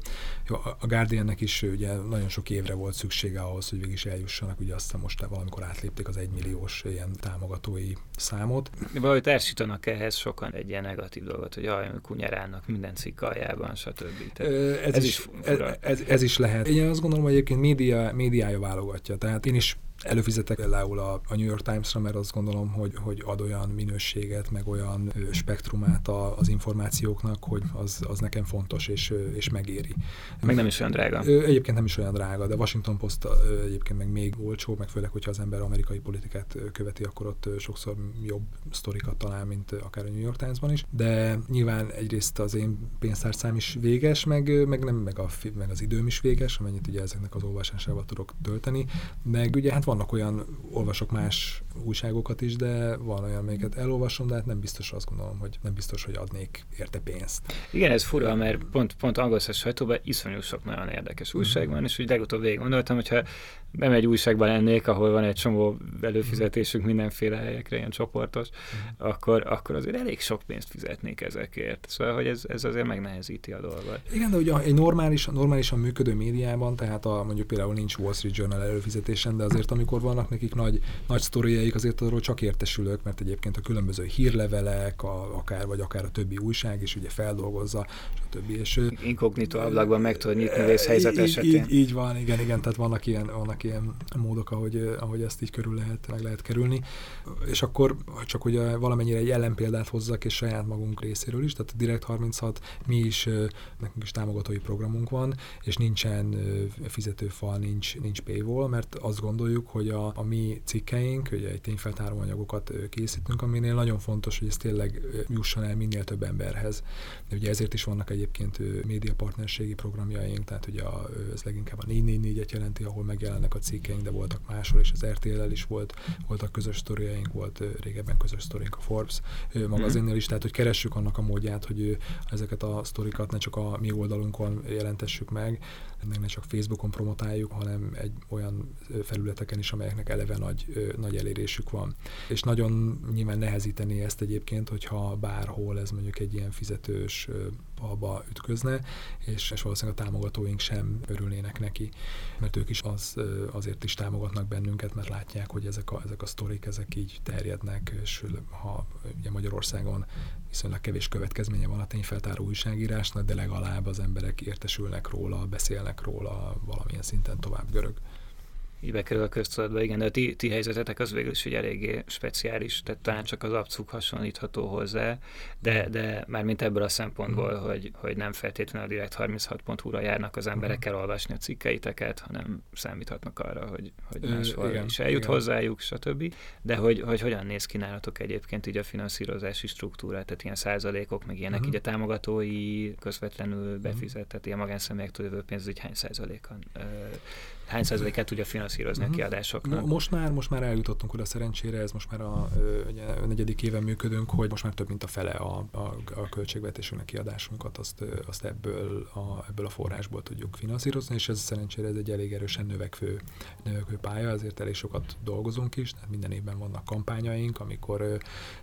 a Guardiannek is ugye nagyon sok évre volt szüksége ahhoz, hogy végig is eljussanak, ugye aztán most valamikor átlépték az egymilliós ilyen támogatói számot. Valahogy társítanak ehhez sokan egy ilyen negatív dolgot, hogy jaj, kunyerálnak minden cikk aljában, stb. Tehát ez, ez, is, ez, ez, ez, is lehet. Én azt gondolom, egyébként média, médiája válogatja. Tehát én is előfizetek például a, a New York Times-ra, mert azt gondolom, hogy, hogy ad olyan minőséget, meg olyan spektrumát a, az információknak, hogy az, az nekem fontos és, és megéri. Meg nem is olyan drága. Egyébként nem is olyan drága, de Washington Post egyébként meg még olcsó, meg főleg, hogyha az ember amerikai politikát követi, akkor ott sokszor jobb sztorikat talál, mint akár a New York Times-ban is. De nyilván egyrészt az én pénztárcám is véges, meg, meg nem, meg, a, meg az időm is véges, amennyit ugye ezeknek az olvasásával tudok tölteni. Meg ugye hát vannak olyan, olvasok más újságokat is, de van olyan, melyiket elolvasom, de hát nem biztos azt gondolom, hogy nem biztos, hogy adnék érte pénzt. Igen, ez fura, mert pont, pont angol sajtóban iszonyú sok nagyon érdekes újság mhm. van, és úgy legutóbb végig gondoltam, hogyha bemegy újságba lennék, ahol van egy csomó előfizetésünk mindenféle helyekre, ilyen csoportos, mm. akkor, akkor azért elég sok pénzt fizetnék ezekért. Szóval, hogy ez, ez azért megnehezíti a dolgot. Igen, de ugye egy normális, normálisan működő médiában, tehát a, mondjuk például nincs Wall Street Journal előfizetésen, de azért amikor vannak nekik nagy, nagy sztoriaik, azért arról csak értesülök, mert egyébként a különböző hírlevelek, a, akár vagy akár a többi újság is ugye feldolgozza, stb. És, Inkognitó ablakban meg tudod nyitni vészhelyzet esetén. Így, így, van, igen, igen, tehát vannak ilyen, vannak vannak ilyen módok, ahogy, ahogy ezt így körül lehet, meg lehet kerülni. És akkor csak hogy valamennyire egy ellenpéldát hozzak, és saját magunk részéről is, tehát a Direct 36 mi is, nekünk is támogatói programunk van, és nincsen fizetőfal, nincs, nincs paywall, mert azt gondoljuk, hogy a, a mi cikkeink, ugye egy tényfeltáró anyagokat készítünk, aminél nagyon fontos, hogy ez tényleg jusson el minél több emberhez. De ugye ezért is vannak egyébként médiapartnerségi programjaink, tehát ugye a, ez leginkább a 444-et jelenti, ahol megjelennek a cikkeink, de voltak máshol, és az RTL-el is volt, voltak közös sztoriaink, volt régebben közös sztorink a Forbes magazinnél is, tehát hogy keressük annak a módját, hogy ezeket a sztorikat ne csak a mi oldalunkon jelentessük meg, ne csak Facebookon promotáljuk, hanem egy olyan felületeken is, amelyeknek eleve nagy, nagy elérésük van. És nagyon nyilván nehezíteni ezt egyébként, hogyha bárhol ez mondjuk egy ilyen fizetős alba ütközne, és, és valószínűleg a támogatóink sem örülnének neki, mert ők is az, azért is támogatnak bennünket, mert látják, hogy ezek a, ezek a sztorik, ezek így terjednek, és ha ugye Magyarországon viszonylag kevés következménye van a tényfeltáró újságírásnak, de legalább az emberek értesülnek róla, beszélnek róla, valamilyen szinten tovább görög így bekerül a köztudatba, igen, de a ti, ti helyzetetek az végül is hogy eléggé speciális, tehát talán csak az abcuk hasonlítható hozzá, de, de már mint ebből a szempontból, mm. hogy, hogy nem feltétlenül a Direkt 36.hu-ra járnak az emberek mm. elolvasni a cikkeiteket, hanem számíthatnak arra, hogy, hogy máshol igen, is eljut igen. hozzájuk, stb. De hogy, hogy hogyan néz ki nálatok egyébként így a finanszírozási struktúra, tehát ilyen százalékok, meg ilyenek, mm. így a támogatói közvetlenül befizetett, ilyen magánszemélyektől jövő pénz, hogy hány százalékon hány százalékát tudja finanszírozni uh-huh. a mhm. kiadásoknak? Most már, most már eljutottunk oda szerencsére, ez most már a, ugye, a negyedik éven működünk, hogy most már több mint a fele a, a, a költségvetésünknek kiadásunkat, azt, azt ebből, a, ebből a forrásból tudjuk finanszírozni, és ez szerencsére ez egy elég erősen növekvő, növekvő pálya, azért elég sokat dolgozunk is, tehát minden évben vannak kampányaink, amikor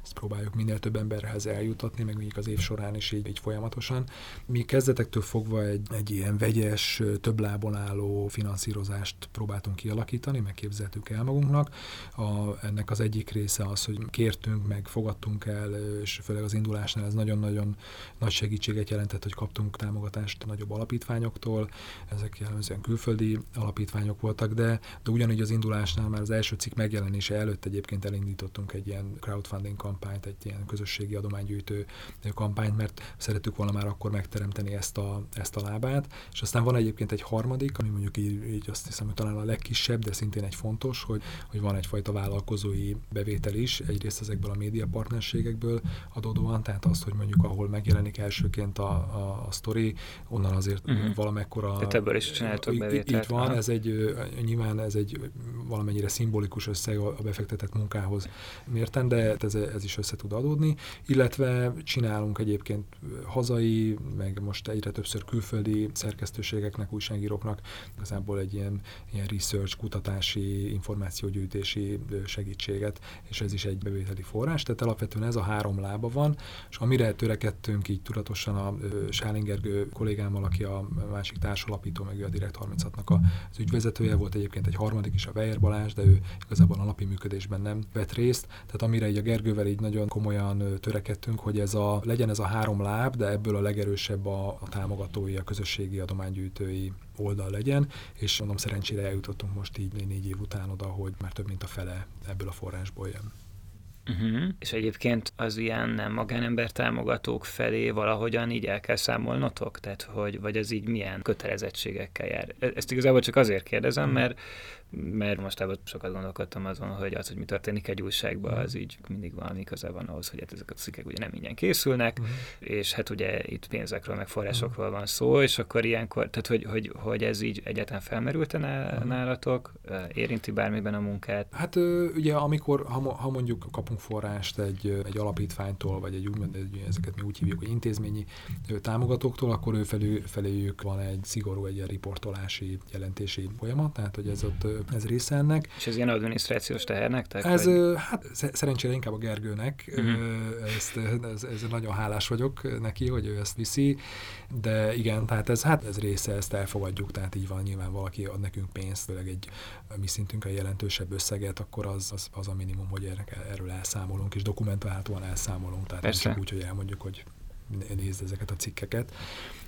ezt próbáljuk minél több emberhez eljutatni, meg még az év során is így, így folyamatosan. Mi kezdetektől fogva egy, egy ilyen vegyes, több lábon álló finanszírozás megoldást próbáltunk kialakítani, megképzeltük el magunknak. A, ennek az egyik része az, hogy kértünk, meg fogadtunk el, és főleg az indulásnál ez nagyon-nagyon nagy segítséget jelentett, hogy kaptunk támogatást nagyobb alapítványoktól, ezek jellemzően külföldi alapítványok voltak, de, de ugyanígy az indulásnál már az első cikk megjelenése előtt egyébként elindítottunk egy ilyen crowdfunding kampányt, egy ilyen közösségi adománygyűjtő kampányt, mert szerettük volna már akkor megteremteni ezt a, ezt a lábát, és aztán van egyébként egy harmadik, ami mondjuk így, így azt azt hiszem, hogy talán a legkisebb, de szintén egy fontos, hogy, hogy van egyfajta vállalkozói bevétel is, egyrészt ezekből a média partnerségekből adódóan, tehát azt, hogy mondjuk ahol megjelenik elsőként a, a, a sztori, onnan azért uh-huh. valamekkora... Tehát ebből is csináltok bevételt. Így van, ez egy, nyilván ez egy valamennyire szimbolikus összeg a befektetett munkához mérten, de ez, ez is össze tud adódni, illetve csinálunk egyébként hazai, meg most egyre többször külföldi szerkesztőségeknek, újságíróknak igazából egy ilyen ilyen, research, kutatási, információgyűjtési segítséget, és ez is egy bevételi forrás. Tehát alapvetően ez a három lába van, és amire törekedtünk így tudatosan a Sálingergő kollégámmal, aki a másik társalapító, meg a Direkt 36-nak az ügyvezetője, volt egyébként egy harmadik is, a Weyer Balázs, de ő igazából a napi működésben nem vett részt. Tehát amire így a Gergővel így nagyon komolyan törekedtünk, hogy ez a, legyen ez a három láb, de ebből a legerősebb a, a támogatói, a közösségi adománygyűjtői oldal legyen, és mondom, szerencsére eljutottunk most így négy év után oda, hogy már több mint a fele ebből a forrásból jön. Uh-huh. És egyébként az ilyen nem magánember támogatók felé valahogyan így el kell számolnotok? Tehát, hogy, vagy az így milyen kötelezettségekkel jár? E-, ezt igazából csak azért kérdezem, uh-huh. mert mert most ebben sokat gondolkodtam azon, hogy az, hogy mi történik egy újságban, mhm. az így mindig valami köze van ahhoz, hogy hát ezek a cikkek ugye nem ingyen készülnek, uh-huh. és hát ugye itt pénzekről, meg forrásokról van szó, és akkor ilyenkor, tehát hogy, hogy, hogy ez így egyáltalán felmerült nálatok, érinti bármiben a munkát? Hát ugye amikor, ha, ha mondjuk kapunk forrást egy, egy alapítványtól, vagy egy úgymond, ezeket mi úgy hívjuk, hogy intézményi támogatóktól, akkor ő felé, feléjük van egy szigorú, egy ilyen riportolási, jelentési folyamat, tehát hogy ez ott ez része ennek. És ez ilyen adminisztrációs teher nektek? Ez, vagy? hát szerencsére inkább a Gergőnek, uh-huh. ezt, ez, ez, nagyon hálás vagyok neki, hogy ő ezt viszi, de igen, tehát ez, hát ez része, ezt elfogadjuk, tehát így van, nyilván valaki ad nekünk pénzt, főleg egy mi szintünkre jelentősebb összeget, akkor az, az, az a minimum, hogy erről elszámolunk, és dokumentálhatóan elszámolunk, tehát Persze. nem csak úgy, hogy elmondjuk, hogy nézd ezeket a cikkeket.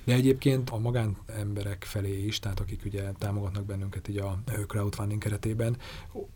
De egyébként a magánemberek felé is, tehát akik ugye támogatnak bennünket így a crowdfunding keretében,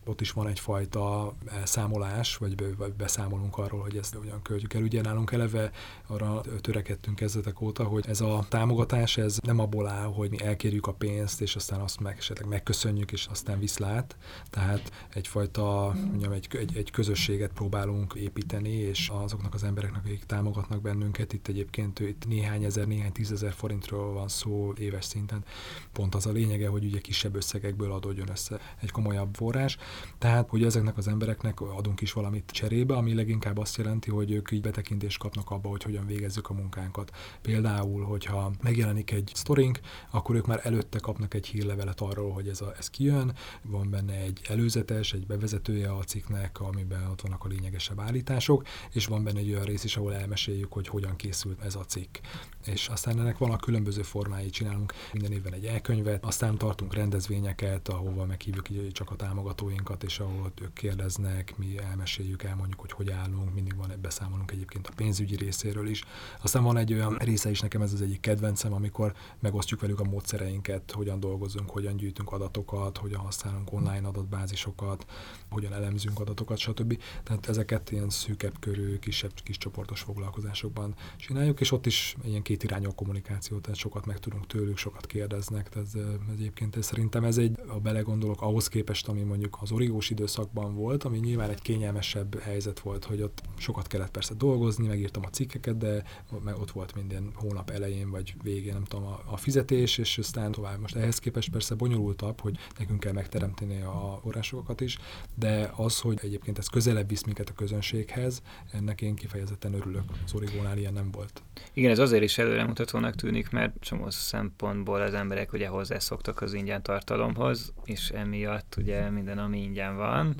ott is van egyfajta elszámolás, vagy, vagy beszámolunk arról, hogy ezt hogyan költjük el. Ugye nálunk eleve arra törekedtünk kezdetek óta, hogy ez a támogatás, ez nem abból áll, hogy mi elkérjük a pénzt, és aztán azt meg, esetleg megköszönjük, és aztán viszlát. Tehát egyfajta, mondjam, egy, egy, egy közösséget próbálunk építeni, és azoknak az embereknek, akik támogatnak bennünket, itt egyébként itt néhány ezer, néhány tízezer forintról van szó éves szinten. Pont az a lényege, hogy ugye kisebb összegekből adódjon össze egy komolyabb forrás. Tehát, hogy ezeknek az embereknek adunk is valamit cserébe, ami leginkább azt jelenti, hogy ők így betekintést kapnak abba, hogy hogyan végezzük a munkánkat. Például, hogyha megjelenik egy sztorink, akkor ők már előtte kapnak egy hírlevelet arról, hogy ez, a, ez kijön, van benne egy előzetes, egy bevezetője a cikknek, amiben ott vannak a lényegesebb állítások, és van benne egy olyan rész is, ahol elmeséljük, hogy hogyan készült ez a cikk. És aztán ennek van a különböző formái, csinálunk minden évben egy elkönyvet, aztán tartunk rendezvényeket, ahova meghívjuk csak a támogatóinkat, és ahol ők kérdeznek, mi elmeséljük, elmondjuk, hogy hogy állunk, mindig van, beszámolunk egyébként a pénzügyi részéről is. Aztán van egy olyan része is nekem ez az egyik kedvencem, amikor megosztjuk velük a módszereinket, hogyan dolgozunk, hogyan gyűjtünk adatokat, hogyan használunk online adatbázisokat, hogyan elemzünk adatokat, stb. Tehát ezeket ilyen szűkebb körű, kisebb, kis csoportos foglalkozásokban csináljuk, és ott is ilyen két irányú kommunikáció, tehát sokat megtudunk tőlük, sokat kérdeznek, tehát ez, egyébként ez, szerintem ez egy, a belegondolok ahhoz képest, ami mondjuk az origós időszakban volt, ami nyilván egy kényelmesebb helyzet volt, hogy ott sokat kellett persze dolgozni, megírtam a cikkeket, de meg ott volt minden hónap elején vagy végén, nem tudom, a, a fizetés, és aztán tovább. Most ehhez képest persze bonyolultabb, hogy nekünk kell megteremteni a forrásokat is, de az, hogy egyébként ez közelebb visz minket a közönséghez, ennek én kifejezetten örülök. Az origónál ilyen nem volt. Igen, ez azért is előremutatónak tűnik, mert csomó szempontból az emberek ugye hozzászoktak az ingyen tartalomhoz, és emiatt ugye minden, ami ingyen van,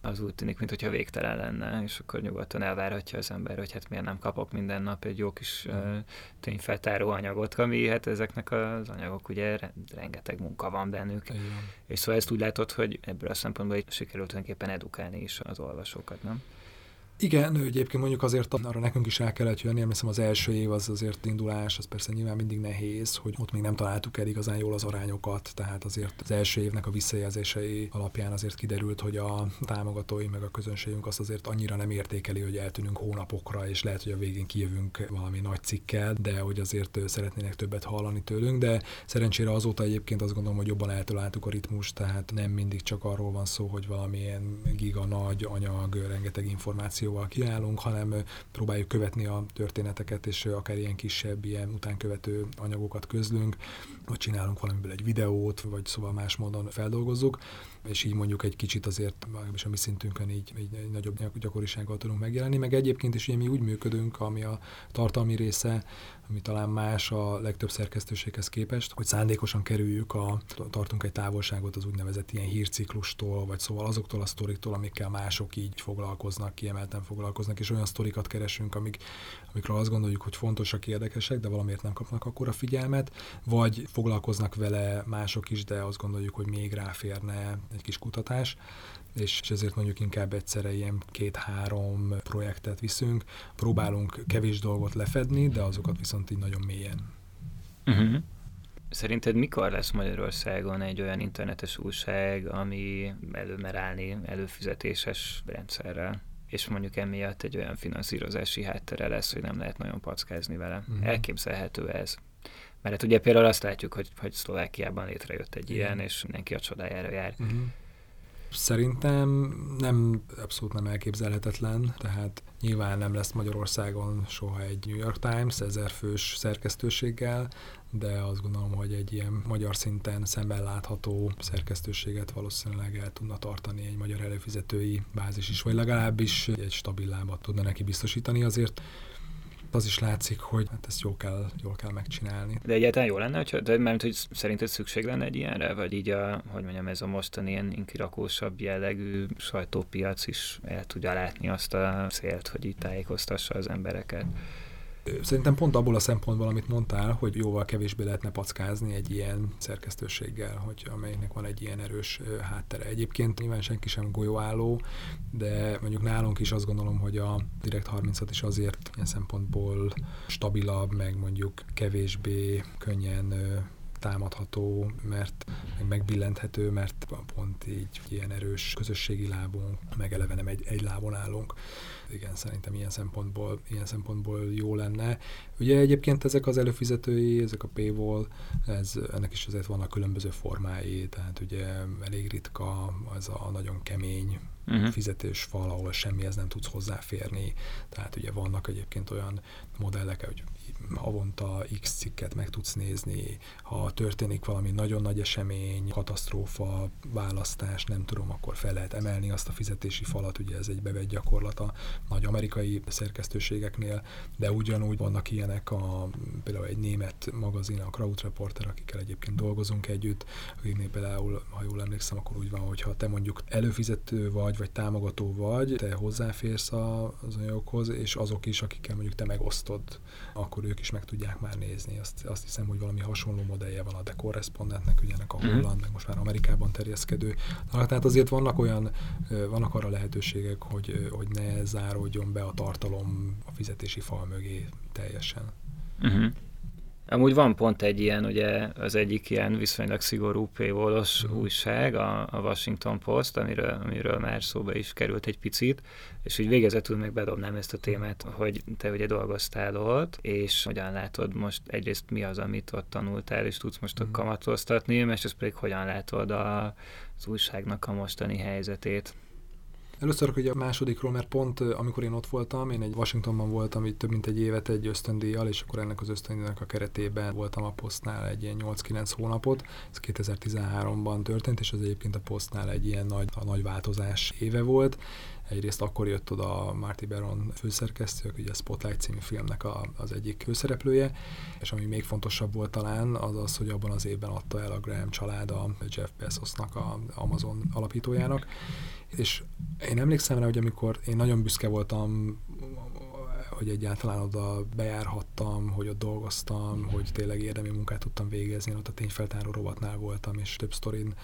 az úgy tűnik, mintha végtelen lenne, és akkor nyugodtan elvárhatja az ember, hogy hát miért nem kapok minden nap egy jó kis uh, tényfeltáró anyagot, ami hát ezeknek az anyagok ugye rengeteg munka van bennük. Igen. És szóval ezt úgy látod, hogy ebből a szempontból sikerült tulajdonképpen edukálni is az olvasókat, nem? Igen, egyébként mondjuk azért arra nekünk is el kellett jönni, emlékszem az első év az azért indulás, az persze nyilván mindig nehéz, hogy ott még nem találtuk el igazán jól az arányokat, tehát azért az első évnek a visszajelzései alapján azért kiderült, hogy a támogatói meg a közönségünk azt azért annyira nem értékeli, hogy eltűnünk hónapokra, és lehet, hogy a végén kijövünk valami nagy cikkel, de hogy azért szeretnének többet hallani tőlünk, de szerencsére azóta egyébként azt gondolom, hogy jobban eltaláltuk a ritmus, tehát nem mindig csak arról van szó, hogy valamilyen giga nagy anyag, rengeteg információ információval kiállunk, hanem próbáljuk követni a történeteket, és akár ilyen kisebb, ilyen utánkövető anyagokat közlünk, vagy csinálunk valamiből egy videót, vagy szóval más módon feldolgozzuk, és így mondjuk egy kicsit azért, és a mi szintünkön így, így egy nagyobb gyakorisággal tudunk megjelenni, meg egyébként is mi úgy működünk, ami a tartalmi része, ami talán más a legtöbb szerkesztőséghez képest, hogy szándékosan kerüljük a, tartunk egy távolságot az úgynevezett ilyen hírciklustól, vagy szóval azoktól a sztoriktól, amikkel mások így foglalkoznak, kiemelten foglalkoznak, és olyan sztorikat keresünk, amik, amikről azt gondoljuk, hogy fontosak, érdekesek, de valamiért nem kapnak akkor a figyelmet, vagy foglalkoznak vele mások is, de azt gondoljuk, hogy még ráférne egy kis kutatás és ezért mondjuk inkább egyszerre ilyen két-három projektet viszünk. Próbálunk kevés dolgot lefedni, de azokat viszont így nagyon mélyen. Uh-huh. Szerinted mikor lesz Magyarországon egy olyan internetes újság, ami előmer állni előfizetéses rendszerrel? és mondjuk emiatt egy olyan finanszírozási háttere lesz, hogy nem lehet nagyon packázni vele. Uh-huh. Elképzelhető ez. Mert hát ugye például azt látjuk, hogy, hogy Szlovákiában létrejött egy ilyen, és mindenki a csodájára jár. Uh-huh. Szerintem nem, abszolút nem elképzelhetetlen, tehát nyilván nem lesz Magyarországon soha egy New York Times ezerfős szerkesztőséggel, de azt gondolom, hogy egy ilyen magyar szinten szemben látható szerkesztőséget valószínűleg el tudna tartani egy magyar előfizetői bázis is, vagy legalábbis egy stabil lábat tudna neki biztosítani. Azért az is látszik, hogy hát ezt jól kell, jól kell megcsinálni. De egyáltalán jó lenne, hogy, de mert hogy szerinted szükség lenne egy ilyenre, vagy így a, hogy mondjam, ez a mostani ilyen inkirakósabb jellegű sajtópiac is el tudja látni azt a célt, hogy így tájékoztassa az embereket. Szerintem pont abból a szempontból, amit mondtál, hogy jóval kevésbé lehetne packázni egy ilyen szerkesztőséggel, hogy amelynek van egy ilyen erős háttere. Egyébként nyilván senki sem golyóálló, de mondjuk nálunk is azt gondolom, hogy a Direkt 36 is azért ilyen szempontból stabilabb, meg mondjuk kevésbé könnyen támadható, mert meg megbillenthető, mert pont így ilyen erős közösségi lábunk, meg eleve nem egy, egy lábon állunk. Igen, szerintem ilyen szempontból, ilyen szempontból jó lenne. Ugye egyébként ezek az előfizetői, ezek a paywall, ez, ennek is azért vannak különböző formái, tehát ugye elég ritka az a nagyon kemény uh-huh. fizetős fal, ahol semmihez nem tudsz hozzáférni. Tehát ugye vannak egyébként olyan modellek, hogy havonta x cikket meg tudsz nézni, ha történik valami nagyon nagy esemény, katasztrófa, választás, nem tudom, akkor fel lehet emelni azt a fizetési falat, ugye ez egy bevett gyakorlat a nagy amerikai szerkesztőségeknél, de ugyanúgy vannak ilyenek, a, például egy német magazin, a Kraut Reporter, akikkel egyébként dolgozunk együtt, akiknél például, ha jól emlékszem, akkor úgy van, hogy ha te mondjuk előfizető vagy, vagy támogató vagy, te hozzáférsz az anyagokhoz, és azok is, akikkel mondjuk te megosztod, akkor ők is meg tudják már nézni. Azt, azt hiszem, hogy valami hasonló modellje van a The Correspondentnek, ugye ennek a mhm. holland, mm. meg most már Amerikában terjeszkedő. Tehát azért vannak olyan, vannak arra lehetőségek, hogy, hogy ne záródjon be a tartalom a fizetési fal mögé teljesen. Uh-huh. Amúgy van pont egy ilyen, ugye az egyik ilyen viszonylag szigorú paywallos uh-huh. újság, a, a Washington Post, amiről, amiről már szóba is került egy picit, és úgy végezetül meg bedobnám ezt a témát, hogy te ugye dolgoztál ott, és hogyan látod most egyrészt mi az, amit ott tanultál, és tudsz most uh-huh. kamatoztatni, másrészt pedig hogyan látod a, az újságnak a mostani helyzetét. Először hogy a másodikról, mert pont amikor én ott voltam, én egy Washingtonban voltam itt több mint egy évet egy ösztöndíjjal, és akkor ennek az ösztöndíjnak a keretében voltam a posztnál egy ilyen 8-9 hónapot. Ez 2013-ban történt, és az egyébként a posztnál egy ilyen nagy, a nagy változás éve volt. Egyrészt akkor jött oda Marty Baron főszerkesztő, aki ugye a Spotlight című filmnek a, az egyik főszereplője, és ami még fontosabb volt talán, az az, hogy abban az évben adta el a Graham család a Jeff Bezosnak, a Amazon alapítójának, és én emlékszem rá, hogy amikor én nagyon büszke voltam hogy egyáltalán oda bejárhattam, hogy ott dolgoztam, hogy tényleg érdemi munkát tudtam végezni. Én ott a tényfeltáró rovatnál voltam, és több sztorin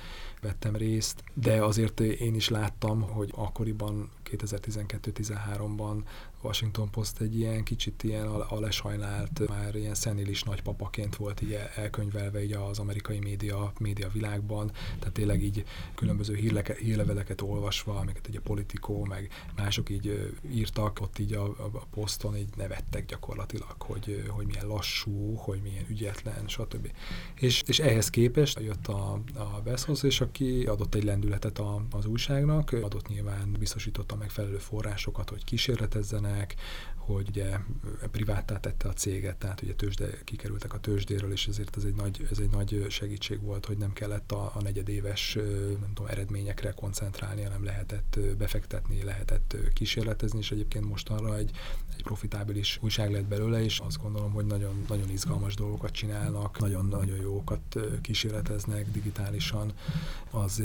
vettem részt, de azért én is láttam, hogy akkoriban 2012-13-ban Washington Post egy ilyen kicsit ilyen a, lesajnált, már ilyen szenilis nagypapaként volt így elkönyvelve így az amerikai média, média világban, tehát tényleg így különböző hírleke, hírleveleket olvasva, amiket egy a politikó, meg mások így írtak, ott így a, a, poszton így nevettek gyakorlatilag, hogy, hogy milyen lassú, hogy milyen ügyetlen, stb. És, és ehhez képest jött a, a Bezos, és aki adott egy lendületet a, az újságnak, adott nyilván biztosította megfelelő forrásokat, hogy kísérletezzenek, hogy ugye priváttá tette a céget, tehát ugye tőzsde, kikerültek a tőzsdéről, és ezért ez egy nagy, ez egy nagy segítség volt, hogy nem kellett a, a negyedéves nem tudom, eredményekre koncentrálni, hanem lehetett befektetni, lehetett kísérletezni, és egyébként mostanra egy, egy profitábilis újság lett belőle, és azt gondolom, hogy nagyon, nagyon izgalmas dolgokat csinálnak, nagyon-nagyon jókat kísérleteznek digitálisan. Az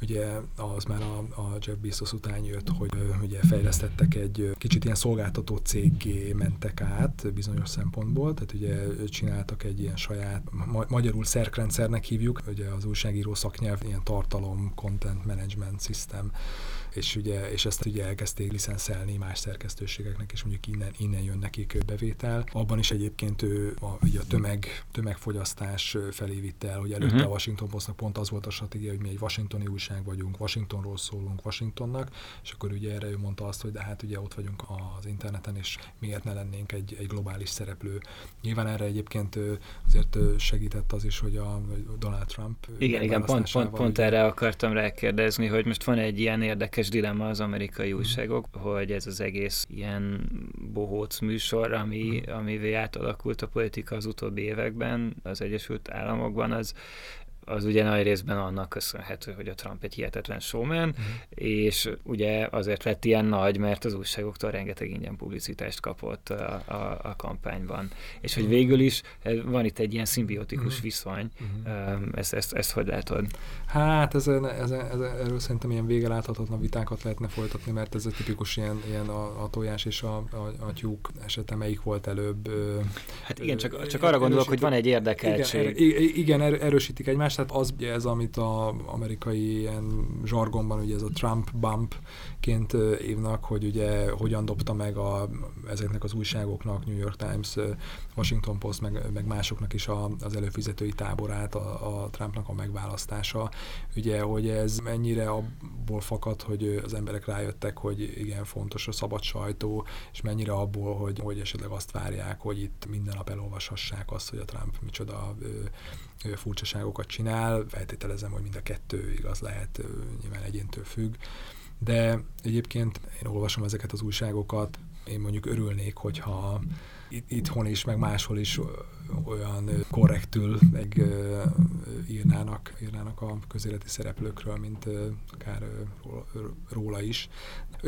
ugye az már a, a Jeff Bezos után jött, hogy ugye fejlesztettek egy kicsit ilyen szolgáltató céggé mentek át bizonyos szempontból, tehát ugye csináltak egy ilyen saját, ma- magyarul szerkrendszernek hívjuk, ugye az újságíró szaknyelv, ilyen tartalom, content management system, és, ugye, és ezt ugye elkezdték licenszelni más szerkesztőségeknek, és mondjuk innen, innen jön nekik bevétel. Abban is egyébként ő a, ugye a tömeg, tömegfogyasztás felé vitte el, hogy előtte uh-huh. a Washington Postnak pont az volt a stratégia, hogy mi egy washingtoni újság vagyunk, Washingtonról szólunk Washingtonnak, és akkor ugye erre ő mondta azt, hogy de hát ugye ott vagyunk az interneten, és miért ne lennénk egy, egy globális szereplő. Nyilván erre egyébként azért segített az is, hogy a Donald Trump Igen, igen, pont, pont, pont erre akartam rákérdezni, hogy most van egy ilyen érdekes dilemma az amerikai mm. újságok, hogy ez az egész ilyen bohóc műsor, ami, mm. amivé átalakult a politika az utóbbi években az Egyesült Államokban, az az ugye nagy részben annak köszönhető, hogy a Trump egy hihetetlen showman, uh-huh. és ugye azért lett ilyen nagy, mert az újságoktól rengeteg ingyen publicitást kapott a, a, a kampányban. És hogy végül is eh, van itt egy ilyen szimbiotikus uh-huh. viszony. Uh-huh. Ezt, ezt, ezt hogy látod? Hát ezen, ezen, ezen, erről szerintem ilyen vége láthatatlan vitákat lehetne folytatni, mert ez egy tipikus ilyen, ilyen a, a tojás és a, a, a tyúk esete, melyik volt előbb. Hát igen, csak, csak arra gondolok, hogy van egy érdekeltség. Igen, er, igen er, erősítik egymást, tehát az ugye ez, amit az amerikai ilyen zsargonban ugye ez a Trump bumpként évnak, hogy ugye hogyan dobta meg a, ezeknek az újságoknak, New York Times, Washington Post, meg, meg másoknak is a, az előfizetői táborát, a, a Trumpnak a megválasztása. Ugye, hogy ez mennyire abból fakad, hogy az emberek rájöttek, hogy igen, fontos a szabad sajtó, és mennyire abból, hogy, hogy esetleg azt várják, hogy itt minden nap elolvashassák azt, hogy a Trump micsoda furcsaságokat csinál. Feltételezem, hogy mind a kettő igaz lehet, nyilván egyéntől függ. De egyébként én olvasom ezeket az újságokat, én mondjuk örülnék, hogyha itthon is, meg máshol is olyan korrektül meg írnának, írnának a közéleti szereplőkről, mint akár róla is.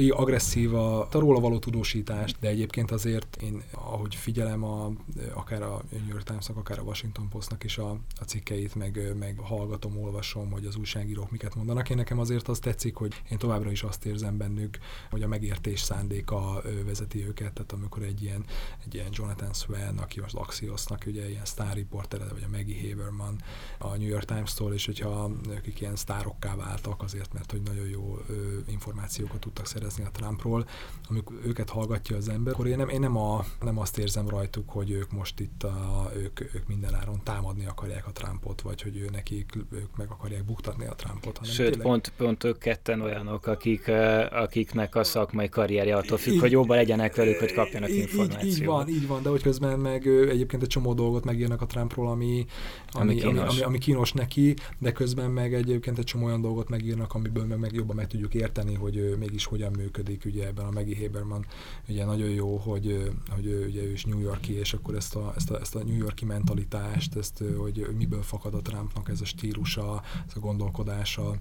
Agresszív a, a róla való tudósítás, de egyébként azért én, ahogy figyelem a, akár a New York Times-nak, akár a Washington Postnak is a, a cikkeit, meg, meg hallgatom, olvasom, hogy az újságírók miket mondanak. Én nekem azért az tetszik, hogy én továbbra is azt érzem bennük, hogy a megértés szándéka vezeti őket, tehát amikor egy ilyen, egy ilyen Jonathan Swan, aki az Axiosnak ugye ilyen sztárriportere, vagy a Maggie Haberman a New York Times-tól, és hogyha akik ilyen sztárokká váltak azért, mert hogy nagyon jó ö, információkat tudtak szerezni a Trumpról, amikor őket hallgatja az ember, akkor én nem, én nem, a, nem azt érzem rajtuk, hogy ők most itt a, ők, ők mindenáron támadni akarják a Trumpot, vagy hogy ő nekik, ők meg akarják buktatni a Trumpot. Hanem Sőt, tényleg... pont, pont ők ketten olyanok, akik, akiknek a szakmai karrierje attól függ, így, hogy jobban legyenek velük, hogy kapjanak információt. Így, így van, így van, de hogy közben meg egyébként egy csomó dolgot megírnak a Trumpról, ami, ami, ami, kínos. Ami, ami, ami kínos neki, de közben meg egyébként egy csomó olyan dolgot megírnak, amiből meg, meg jobban meg tudjuk érteni, hogy ő mégis hogyan működik ugye ebben a Maggie Haberman. Ugye nagyon jó, hogy, hogy ő, ugye ő is New Yorki, és akkor ezt a, ezt a, ezt a New Yorki mentalitást, ezt, hogy miből fakad a Trumpnak ez a stílusa, ez a gondolkodása,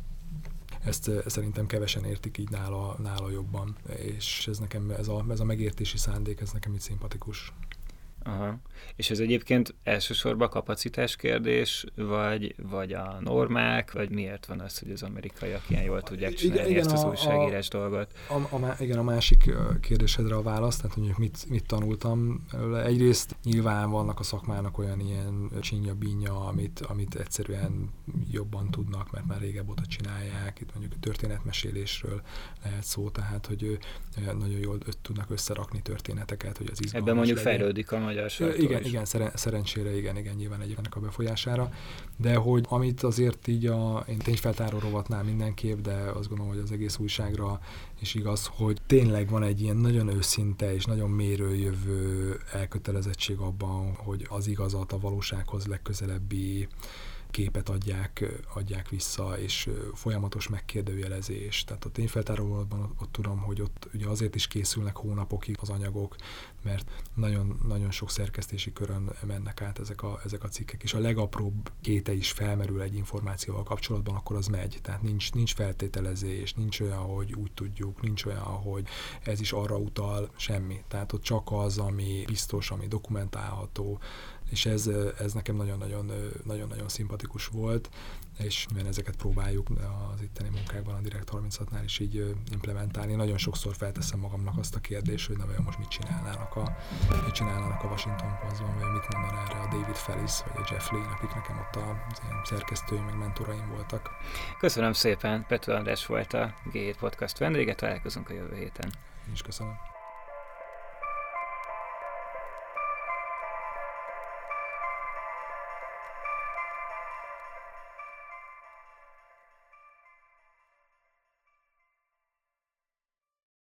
ezt szerintem kevesen értik így nála, nála jobban, és ez nekem, ez a, ez a megértési szándék, ez nekem így szimpatikus. Aha. És ez egyébként elsősorban kapacitás kérdés, vagy, vagy a normák, vagy miért van az, hogy az amerikaiak ilyen jól tudják csinálni igen, ezt az a, újságírás a, dolgot? A, a, igen, a másik kérdésedre a válasz, tehát mondjuk mit, mit tanultam. Egyrészt nyilván vannak a szakmának olyan ilyen csinya bínya, amit, amit egyszerűen jobban tudnak, mert már régebb óta csinálják. Itt mondjuk a történetmesélésről lehet szó, tehát hogy nagyon jól tudnak összerakni történeteket, hogy az izgalmas Ebben mondjuk legyen. fejlődik a magyar sajtó Igen, is. igen szeren- szerencsére igen, igen, nyilván egy ennek a befolyására, de hogy amit azért így a, én tényfeltáró rovatnál mindenképp, de azt gondolom, hogy az egész újságra is igaz, hogy tényleg van egy ilyen nagyon őszinte és nagyon mérőjövő elkötelezettség abban, hogy az igazat a valósághoz legközelebbi képet adják, adják vissza, és folyamatos megkérdőjelezés. Tehát a tényfeltárolóban ott, ott tudom, hogy ott ugye azért is készülnek hónapokig az anyagok, mert nagyon, nagyon sok szerkesztési körön mennek át ezek a, ezek a cikkek, és a legapróbb kéte is felmerül egy információval kapcsolatban, akkor az megy. Tehát nincs, nincs feltételezés, nincs olyan, hogy úgy tudjuk, nincs olyan, hogy ez is arra utal, semmi. Tehát ott csak az, ami biztos, ami dokumentálható, és ez, ez nekem nagyon-nagyon, nagyon-nagyon szimpatikus volt, és mivel ezeket próbáljuk az itteni munkákban a Direct 36-nál is így implementálni. Nagyon sokszor felteszem magamnak azt a kérdést, hogy na vajon most mit csinálnának a, mit csinálnának a Washington Postban, vagy mit mondaná erre a David Fellis, vagy a Jeff Lee, akik nekem ott az ilyen szerkesztői, meg mentoraim voltak. Köszönöm szépen, Pető András volt a G7 Podcast vendége, találkozunk a jövő héten. Én is köszönöm.